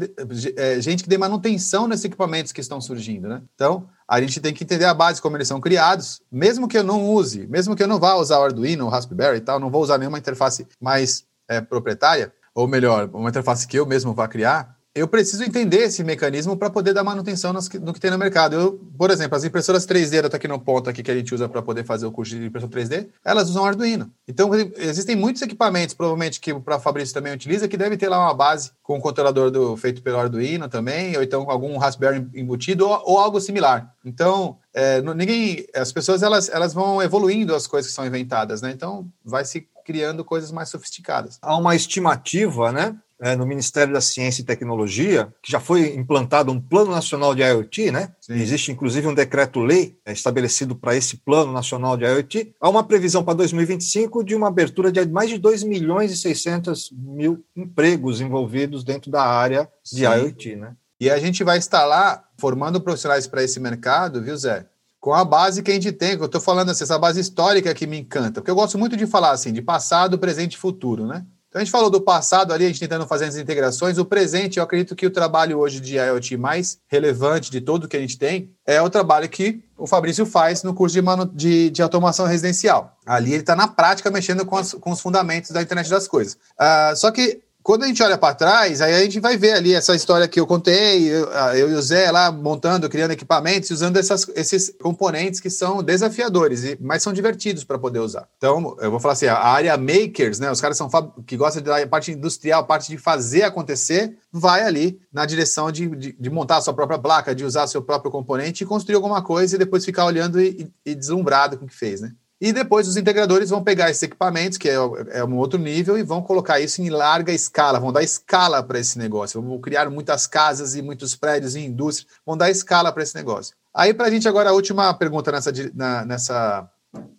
É, gente que dê manutenção nesses equipamentos que estão surgindo, né? Então a gente tem que entender a base, como eles são criados, mesmo que eu não use, mesmo que eu não vá usar o Arduino, o Raspberry e tal, não vou usar nenhuma interface mais é, proprietária ou melhor, uma interface que eu mesmo vá criar, eu preciso entender esse mecanismo para poder dar manutenção no que, no que tem no mercado. Eu, por exemplo, as impressoras 3D da Tecnoponto aqui que a gente usa para poder fazer o curso de impressão 3D, elas usam Arduino. Então, existem muitos equipamentos, provavelmente, que o Fabrício também utiliza, que deve ter lá uma base com o controlador do, feito pelo Arduino também, ou então algum Raspberry embutido, ou, ou algo similar. Então, é, ninguém, as pessoas elas, elas vão evoluindo as coisas que são inventadas, né? Então, vai se criando coisas mais sofisticadas. Há uma estimativa, né, é, no Ministério da Ciência e Tecnologia, que já foi implantado um Plano Nacional de IoT, né? Sim. Existe inclusive um decreto-lei é, estabelecido para esse Plano Nacional de IoT. Há uma previsão para 2025 de uma abertura de mais de 2 milhões e 600 mil empregos envolvidos dentro da área de Sim. IoT, né? E a gente vai estar lá formando profissionais para esse mercado, viu, Zé? Com a base que a gente tem, que eu estou falando assim, essa base histórica que me encanta, porque eu gosto muito de falar assim, de passado, presente e futuro, né? Então a gente falou do passado ali, a gente tentando fazer as integrações, o presente, eu acredito que o trabalho hoje de IoT mais relevante de todo que a gente tem é o trabalho que o Fabrício faz no curso de, manu... de, de automação residencial. Ali ele está na prática mexendo com, as, com os fundamentos da internet das coisas. Uh, só que quando a gente olha para trás, aí a gente vai ver ali essa história que eu contei, eu, eu e o Zé lá montando, criando equipamentos, usando essas, esses componentes que são desafiadores, mas são divertidos para poder usar. Então, eu vou falar assim, a área makers, né, os caras são que gostam da parte industrial, parte de fazer acontecer, vai ali na direção de, de, de, montar a sua própria placa, de usar seu próprio componente e construir alguma coisa e depois ficar olhando e, e deslumbrado com o que fez, né? E depois os integradores vão pegar esses equipamentos, que é, é, um outro nível, e vão colocar isso em larga escala, vão dar escala para esse negócio, vão criar muitas casas e muitos prédios e indústrias, vão dar escala para esse negócio. Aí, para a gente agora, a última pergunta nessa, na, nessa,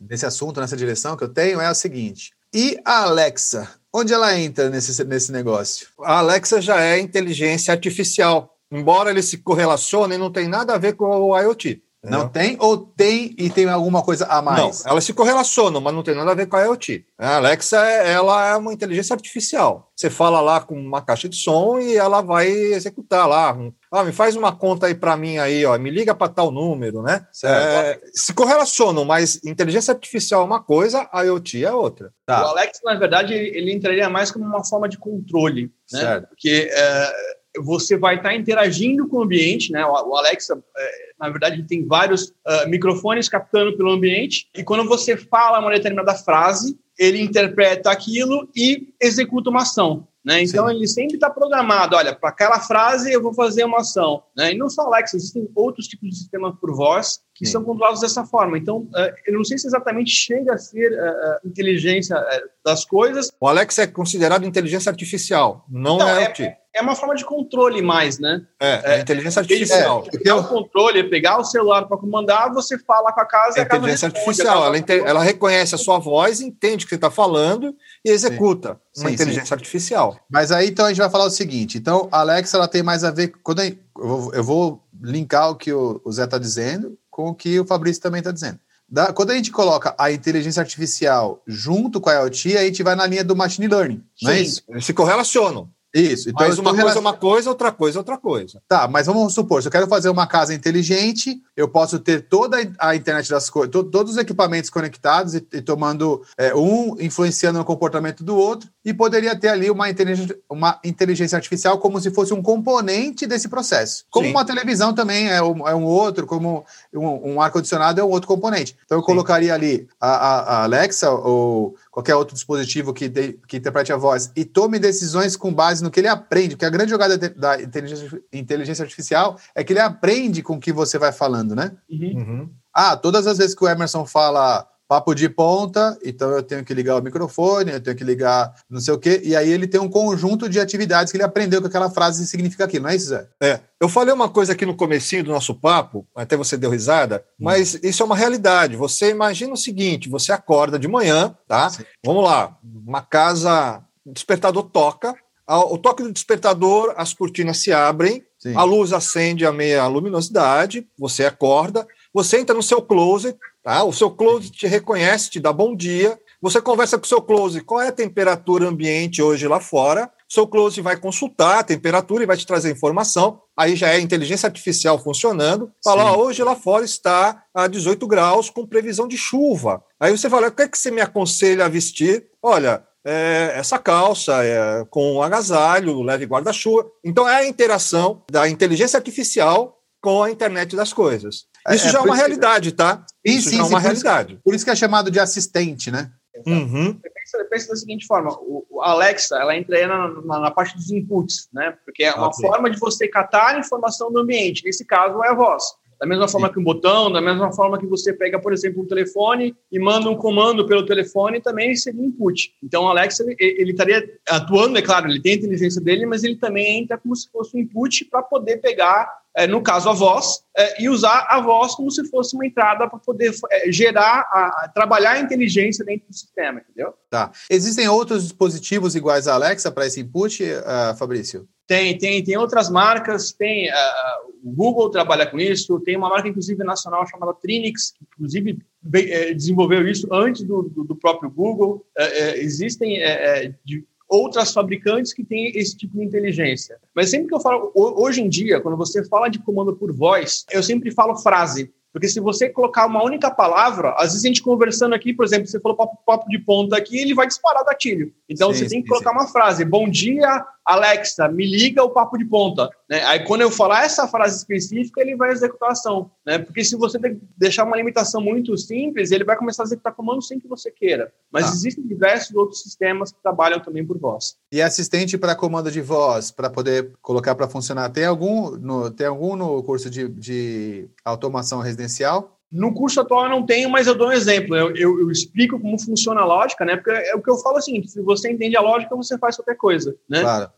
nesse assunto, nessa direção que eu tenho, é a seguinte: e a Alexa? Onde ela entra nesse, nesse negócio? A Alexa já é inteligência artificial. Embora eles se correlacionem, não tem nada a ver com o IoT. Não tem ou tem e tem alguma coisa a mais? Não, elas se correlacionam, mas não tem nada a ver com a IoT. A Alexa ela é uma inteligência artificial. Você fala lá com uma caixa de som e ela vai executar lá. Ah, me faz uma conta aí para mim aí, ó, me liga para tal número, né? É, se correlacionam, mas inteligência artificial é uma coisa, a IoT é outra. Tá. O Alexa, na verdade, ele entraria mais como uma forma de controle, né? Certo. Porque é, você vai estar interagindo com o ambiente, né? O Alexa, é, na verdade, tem vários uh, microfones captando pelo ambiente, e quando você fala uma determinada frase, ele interpreta aquilo e executa uma ação. Né? Então Sim. ele sempre está programado, olha, para aquela frase eu vou fazer uma ação. Né? E não só Alexa, existem outros tipos de sistemas por voz que Sim. são controlados dessa forma. Então, uh, eu não sei se exatamente chega a ser uh, inteligência das coisas. O Alexa é considerado inteligência artificial, não, não é, é, é uma forma de controle mais, né? É, é inteligência artificial. É, pegar o controle, pegar o celular para comandar, você fala com a casa é e a casa inteligência artificial. Ela, ela, reconhece a sua voz, entende o que você está falando e executa. Sim. Uma sim, inteligência sim. artificial. Mas aí, então, a gente vai falar o seguinte. Então, a Alexa, ela tem mais a ver... Quando eu, vou, eu vou linkar o que o, o Zé está dizendo com o que o Fabrício também está dizendo. Da, quando a gente coloca a inteligência artificial junto com a IoT, a gente vai na linha do machine learning, não é isso? Eles se correlacionam. Isso. Então, mas uma coisa é uma coisa, outra coisa é outra coisa. Tá, mas vamos supor, se eu quero fazer uma casa inteligente, eu posso ter toda a internet das coisas, to, todos os equipamentos conectados e, e tomando é, um influenciando no comportamento do outro, e poderia ter ali uma inteligência, uma inteligência artificial como se fosse um componente desse processo. Como Sim. uma televisão também é um, é um outro, como um, um ar-condicionado é um outro componente. Então eu Sim. colocaria ali a, a, a Alexa ou qualquer outro dispositivo que, de, que interprete a voz e tome decisões com base no que ele aprende, porque a grande jogada da inteligência, inteligência artificial é que ele aprende com o que você vai falando, né? Uhum. Uhum. Ah, todas as vezes que o Emerson fala papo de ponta, então eu tenho que ligar o microfone, eu tenho que ligar não sei o quê, e aí ele tem um conjunto de atividades que ele aprendeu que aquela frase significa aquilo, não é isso, Zé? É. Eu falei uma coisa aqui no comecinho do nosso papo, até você deu risada, hum. mas isso é uma realidade. Você imagina o seguinte, você acorda de manhã, tá? Sim. Vamos lá, uma casa, o despertador toca, o toque do despertador, as cortinas se abrem, Sim. a luz acende a meia luminosidade, você acorda, você entra no seu closet, tá? o seu closet te reconhece, te dá bom dia, você conversa com o seu closet, qual é a temperatura ambiente hoje lá fora, seu close vai consultar a temperatura e vai te trazer informação. Aí já é inteligência artificial funcionando. Fala, hoje lá fora está a 18 graus com previsão de chuva. Aí você fala, o que é que você me aconselha a vestir? Olha, é, essa calça é, com agasalho, leve guarda-chuva. Então é a interação da inteligência artificial com a internet das coisas. É, isso é, já é uma realidade, tá? Isso sim, já é uma realidade. Por isso que é chamado de assistente, né? Uhum. Pensa, pensa, da seguinte forma: o, o Alexa ela entra na, na, na, parte dos inputs, né? Porque é uma okay. forma de você catar a informação do ambiente. Nesse caso, é a voz. Da mesma forma Sim. que um botão, da mesma forma que você pega, por exemplo, um telefone e manda um comando pelo telefone, também seria input. Então, o Alexa, ele, ele estaria atuando, é claro, ele tem a inteligência dele, mas ele também entra como se fosse um input para poder pegar, é, no caso, a voz, é, e usar a voz como se fosse uma entrada para poder é, gerar, a, a, trabalhar a inteligência dentro do sistema, entendeu? Tá. Existem outros dispositivos iguais à Alexa para esse input, uh, Fabrício? Tem, tem, tem outras marcas, tem uh, o Google trabalha com isso, tem uma marca inclusive nacional chamada Trinix, que inclusive é, desenvolveu isso antes do, do, do próprio Google. Existem de, outras fabricantes que têm esse tipo de inteligência. Mas sempre que eu falo, hoje em dia, quando você fala de comando por voz, eu sempre falo frase. Porque se você colocar uma única palavra, às vezes a gente conversando aqui, por exemplo, você falou papo, papo de ponta aqui, ele vai disparar gatilho. Então sim, você tem que sim, colocar sim. uma frase: Bom dia, Alexa, me liga o papo de ponta. Né? Aí quando eu falar essa frase específica, ele vai executar a ação. Né? Porque se você deixar uma limitação muito simples, ele vai começar a executar comando sem que você queira. Mas tá. existem diversos outros sistemas que trabalham também por voz. E assistente para comando de voz, para poder colocar para funcionar, tem algum no, tem algum no curso de, de automação residencial? No curso atual eu não tenho, mas eu dou um exemplo. Eu, eu, eu, explico como funciona a lógica, né? Porque é o que eu falo assim: se você entende a lógica, você faz qualquer coisa, né? Claro.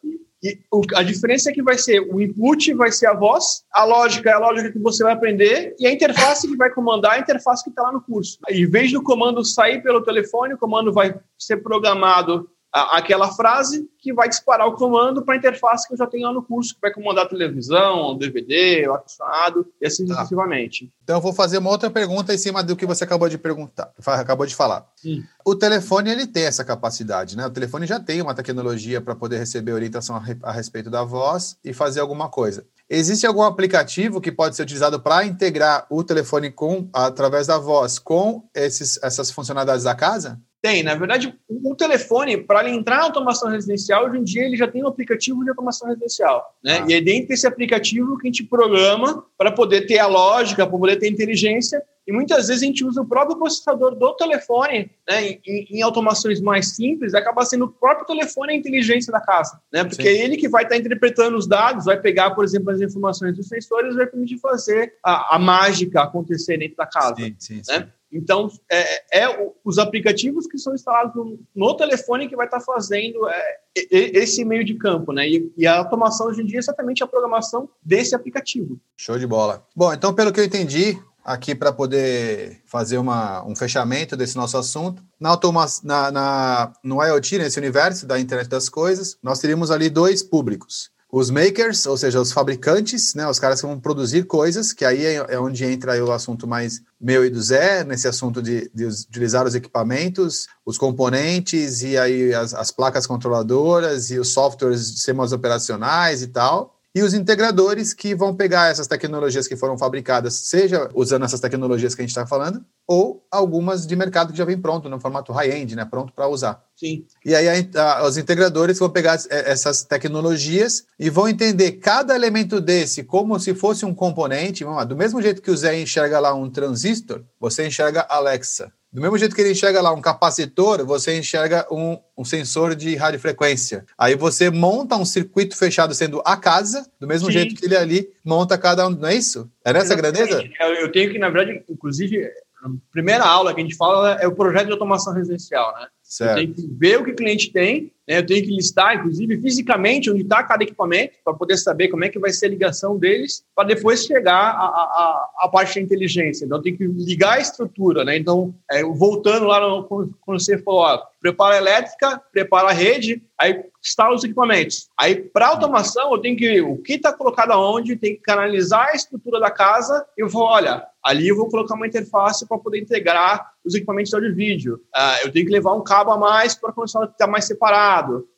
E o, a diferença é que vai ser o input vai ser a voz, a lógica é a lógica que você vai aprender e a interface que vai comandar é a interface que está lá no curso. Em vez do comando sair pelo telefone, o comando vai ser programado a, aquela frase que vai disparar o comando para a interface que eu já tenho lá no curso, que vai comandar a televisão, o DVD, o ar-condicionado e assim tá. sucessivamente. Então eu vou fazer uma outra pergunta em cima do que você acabou de perguntar, acabou de falar. Sim. O telefone ele tem essa capacidade, né? O telefone já tem uma tecnologia para poder receber orientação a, a respeito da voz e fazer alguma coisa. Existe algum aplicativo que pode ser utilizado para integrar o telefone com através da voz com esses, essas funcionalidades da casa? Tem, na verdade, o telefone, para ele entrar na automação residencial, hoje em dia ele já tem um aplicativo de automação residencial. Né? Ah. E é dentro desse aplicativo que a gente programa para poder ter a lógica, para poder ter inteligência. E muitas vezes a gente usa o próprio processador do telefone né, em, em automações mais simples, acaba sendo o próprio telefone a inteligência da casa. Né? Porque Sim. é ele que vai estar tá interpretando os dados, vai pegar, por exemplo, as informações dos sensores e vai permitir fazer a, a mágica acontecer dentro da casa. Sim, sim, né? Então, é, é, os aplicativos que são instalados no, no telefone que vai estar fazendo é, esse meio de campo, né? E, e, a automação hoje em dia é exatamente a programação desse aplicativo. Show de bola. Bom, então, pelo que eu entendi, aqui para poder fazer uma, um fechamento desse nosso assunto, na, automa na, na, no IoT, nesse universo da internet das coisas, nós teríamos ali dois públicos os makers, ou seja, os fabricantes, né, os caras que vão produzir coisas, que aí é, é onde entra o assunto mais meu e do Zé, nesse assunto de, de utilizar os equipamentos, os componentes e aí as, as placas controladoras e os softwares sistemas operacionais e tal. E os integradores que vão pegar essas tecnologias que foram fabricadas, seja usando essas tecnologias que a gente está falando, ou algumas de mercado que já vem pronto, no formato high-end, né, pronto para usar. Sim. E aí a, a, os integradores vão pegar essas tecnologias e vão entender cada elemento desse como se fosse um componente. Do mesmo jeito que o Zé enxerga lá um transistor, você enxerga Alexa. Do mesmo jeito que ele enxerga lá um capacitor, você enxerga um, um sensor de radiofrequência. Aí você monta um circuito fechado sendo a casa, do mesmo Sim. jeito que ele ali monta cada um. Não é isso? É nessa grandeza? Eu tenho que, na verdade, inclusive, primeira aula que a gente fala é o projeto de automação residencial, né? Certo. Tenho que ver o que o cliente tem, né? eu tenho que listar, inclusive, fisicamente, onde está cada equipamento, para poder saber como é que vai ser a ligação deles, para depois chegar a, a, a, parte da inteligência. Então, eu tenho que ligar a estrutura. Né? Então, é, voltando lá no, quando você falou, ó, prepara a elétrica, prepara a rede, aí instala os equipamentos. Aí, para automação, eu tenho que o que está colocado aonde, tem que canalizar a estrutura da casa eu vou, olha, ali eu vou colocar uma interface para poder integrar os equipamentos de áudio e vídeo. Uh, eu tenho que levar um cabo a mais para o estar tá mais separado.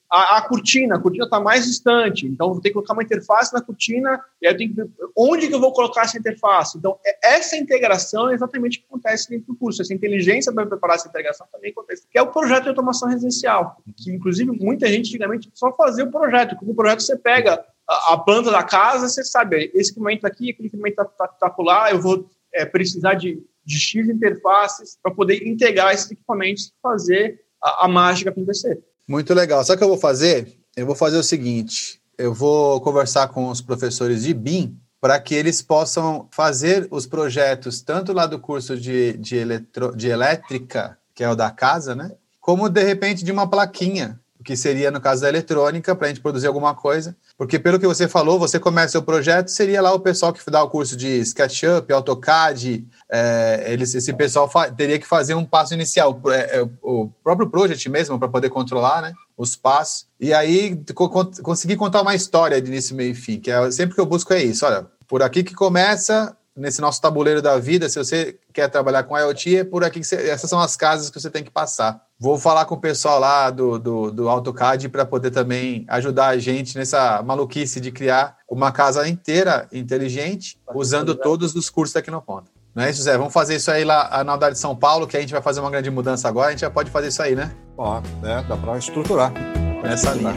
A, a, cortina, a cortina está mais distante, então vou ter que colocar uma interface na cortina e aí eu tenho que onde que eu vou colocar essa interface. Então, é, essa integração é exatamente o que acontece dentro do curso. Essa inteligência para preparar essa integração também acontece, que é o projeto de automação residencial, que inclusive muita gente antigamente só fazia o projeto. Como o projeto você pega a, a planta da casa, você sabe, esse equipamento tá aqui, aquele equipamento está tá, tá, tá lá, eu vou é, precisar de de X interfaces para poder integrar esses equipamentos e fazer a, a mágica acontecer. Muito legal. Sabe o que eu vou fazer? Eu vou fazer o seguinte: eu vou conversar com os professores de BIM para que eles possam fazer os projetos, tanto lá do curso de, de, eletro, de elétrica, que é o da casa, né? Como de repente de uma plaquinha que seria no caso da eletrônica, para a gente produzir alguma coisa. Porque pelo que você falou, você começa o projeto, seria lá o pessoal que dá o curso de SketchUp, AutoCAD, é, eles, esse pessoal teria que fazer um passo inicial, é, é, o próprio project mesmo, para poder controlar né, os passos. E aí co conseguir contar uma história de início, meio e fim, que é sempre que eu busco é isso. Olha, por aqui que começa, nesse nosso tabuleiro da vida, se você quer trabalhar com IoT, é por aqui que você, essas são as casas que você tem que passar. Vou falar com o pessoal lá do, do, do AutoCAD para poder também ajudar a gente nessa maluquice de criar uma casa inteira inteligente, usando todos os cursos da Tecnoponta. Não é isso, Zé? Vamos fazer isso aí lá na Unidade de São Paulo, que a gente vai fazer uma grande mudança agora. A gente já pode fazer isso aí, né? Ó, né? Dá para estruturar. Nessa linha.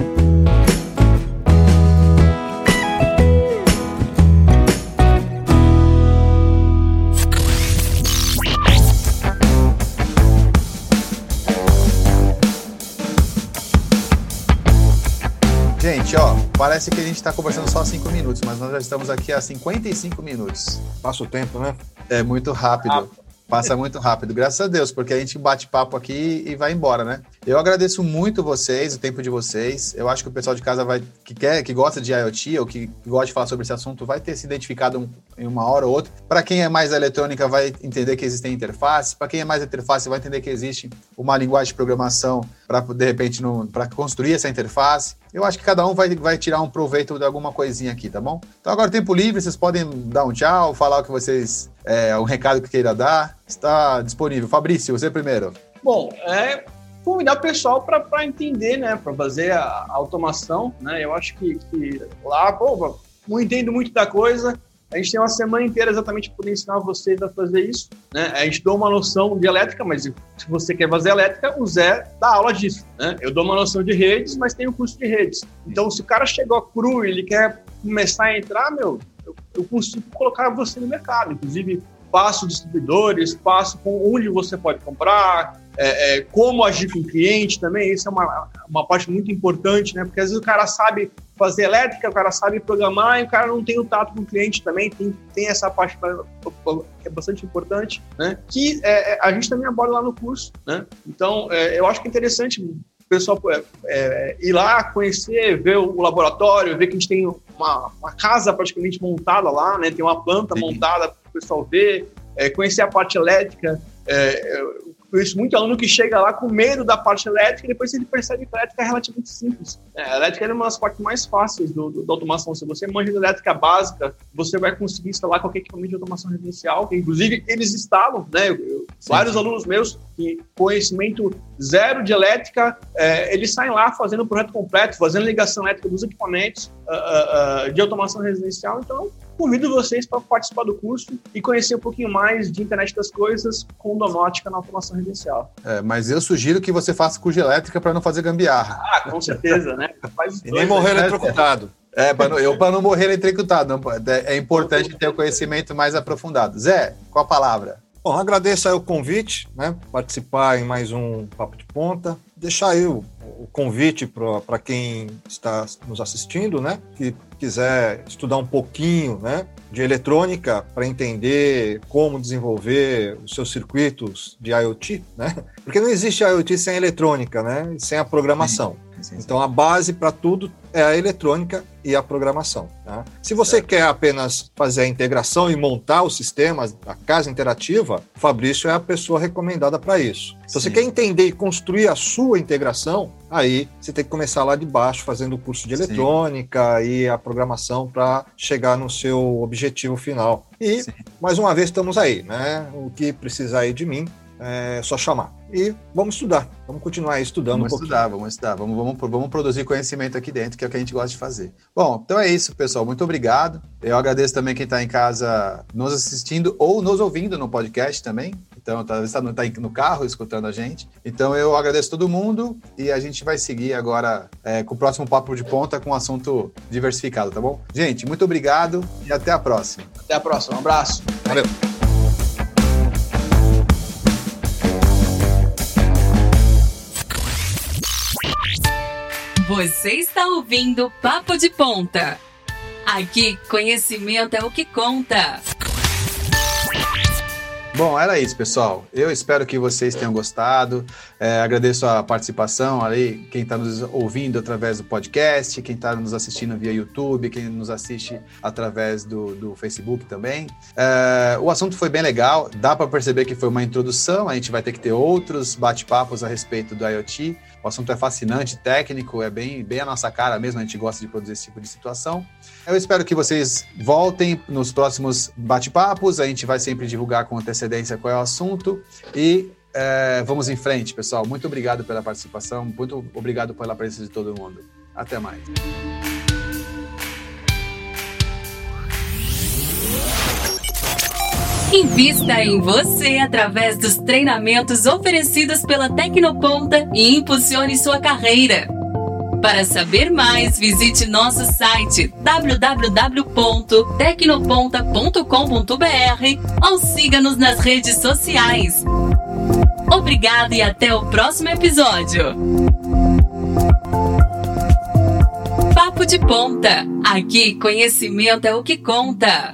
Gente, ó, parece que a gente está conversando só cinco minutos, mas nós já estamos aqui há 55 minutos. Passa o tempo, né? É muito rápido. Passa muito rápido, graças a Deus, porque a gente bate papo aqui e vai embora, né? Eu agradeço muito vocês, o tempo de vocês. Eu acho que o pessoal de casa vai que quer, que gosta de IoT ou que, que gosta de falar sobre esse assunto vai ter se identificado um, em uma hora ou outra. Para quem é mais eletrônica vai entender que existem interfaces. Para quem é mais interface vai entender que existe uma linguagem de programação para de repente para construir essa interface. Eu acho que cada um vai, vai tirar um proveito de alguma coisinha aqui, tá bom? Então agora tempo livre, vocês podem dar um tchau, falar o que vocês é, um recado que queira dar. Está disponível. Fabrício, você primeiro. Bom, é convidar o pessoal para entender, né, para fazer a, a, automação, né? Eu acho que, que lá, pô, não entendo muito da coisa. A gente tem uma semana inteira exatamente para ensinar vocês a fazer isso. Né? A gente dá uma noção de elétrica, mas se você quer fazer elétrica, o Zé dá aula disso. Né? Eu dou uma noção de redes, mas tenho curso de redes. Então, se o cara chegou cru e ele quer começar a entrar, meu, eu, eu consigo colocar você no mercado. Inclusive, passo distribuidores, passo com onde você pode comprar, é, é, como agir com o cliente também, isso é uma, uma parte muito importante, né? Porque às vezes o cara sabe fazer elétrica, o cara sabe programar e o cara não tem o tato com o cliente também, tem, tem essa parte que é bastante importante, né? Que é, é, a gente também aborda lá no curso, né? Então, é, eu acho que é interessante o pessoal é, ir lá, conhecer, ver o laboratório, ver que a gente tem uma, uma casa praticamente montada lá, né? Tem uma planta Sim. montada para o pessoal ver, conhecer a parte elétrica, é, conheço muito aluno que chega lá com medo da parte elétrica e depois ele percebe que a elétrica é relativamente simples. É, a elétrica é uma das partes mais fáceis do, do, da automação. Se você manja de elétrica básica, você vai conseguir instalar qualquer equipamento de automação residencial, inclusive eles instalam, né? Eu, vários alunos meus que conhecimento zero de elétrica, é, eles saem lá fazendo o projeto completo, fazendo ligação elétrica dos equipamentos uh, uh, de automação residencial. Então, convido vocês para participar do curso e conhecer um pouquinho mais de internet das coisas com domótica na automação residencial. É, mas eu sugiro que você faça curso de elétrica para não fazer gambiarra. Ah, com certeza, né? Faz e nem morrer né? eletrocutado. É, para eu para não morrer eletrocutado. é, é importante ter o conhecimento mais aprofundado. Zé, qual a palavra? Bom, agradeço aí o convite, né? Participar em mais um Papo de Ponta. Deixar aí o, o convite para quem está nos assistindo, né? Que quiser estudar um pouquinho, né? De eletrônica para entender como desenvolver os seus circuitos de IoT, né? Porque não existe IoT sem eletrônica, né? Sem a programação. Sim. Sim, sim. Então a base para tudo é a eletrônica e a programação. Tá? Se você certo. quer apenas fazer a integração e montar os sistemas, a casa interativa, o Fabrício é a pessoa recomendada para isso. Se você quer entender e construir a sua integração, aí você tem que começar lá de baixo, fazendo o curso de eletrônica Sim. e a programação para chegar no seu objetivo final. E, Sim. mais uma vez, estamos aí, né? O que precisar aí de mim, é só chamar. E vamos estudar, vamos continuar estudando. Vamos um estudar, vamos estudar, vamos, vamos, vamos produzir conhecimento aqui dentro, que é o que a gente gosta de fazer. Bom, então é isso, pessoal. Muito obrigado. Eu agradeço também quem está em casa nos assistindo ou nos ouvindo no podcast também. Então, talvez está no, tá no carro escutando a gente. Então, eu agradeço todo mundo e a gente vai seguir agora é, com o próximo Papo de Ponta com um assunto diversificado, tá bom? Gente, muito obrigado e até a próxima. Até a próxima. Um abraço. Valeu. Você está ouvindo Papo de Ponta. Aqui, conhecimento é o que conta. Bom, era isso, pessoal. Eu espero que vocês tenham gostado. É, agradeço a participação ali, quem está nos ouvindo através do podcast, quem está nos assistindo via YouTube, quem nos assiste através do, do Facebook também. É, o assunto foi bem legal, dá para perceber que foi uma introdução, a gente vai ter que ter outros bate-papos a respeito do IoT. O assunto é fascinante, técnico, é bem, bem a nossa cara mesmo, a gente gosta de produzir esse tipo de situação. Eu espero que vocês voltem nos próximos bate-papos, a gente vai sempre divulgar com antecedência qual é o assunto e é, vamos em frente, pessoal. Muito obrigado pela participação, muito obrigado pela presença de todo mundo. Até mais. Invista em você através dos treinamentos oferecidos pela Tecnoponta e impulsione sua carreira. Para saber mais, visite nosso site www.tecnoponta.com.br ou siga-nos nas redes sociais. Obrigado e até o próximo episódio. Papo de Ponta. Aqui, conhecimento é o que conta.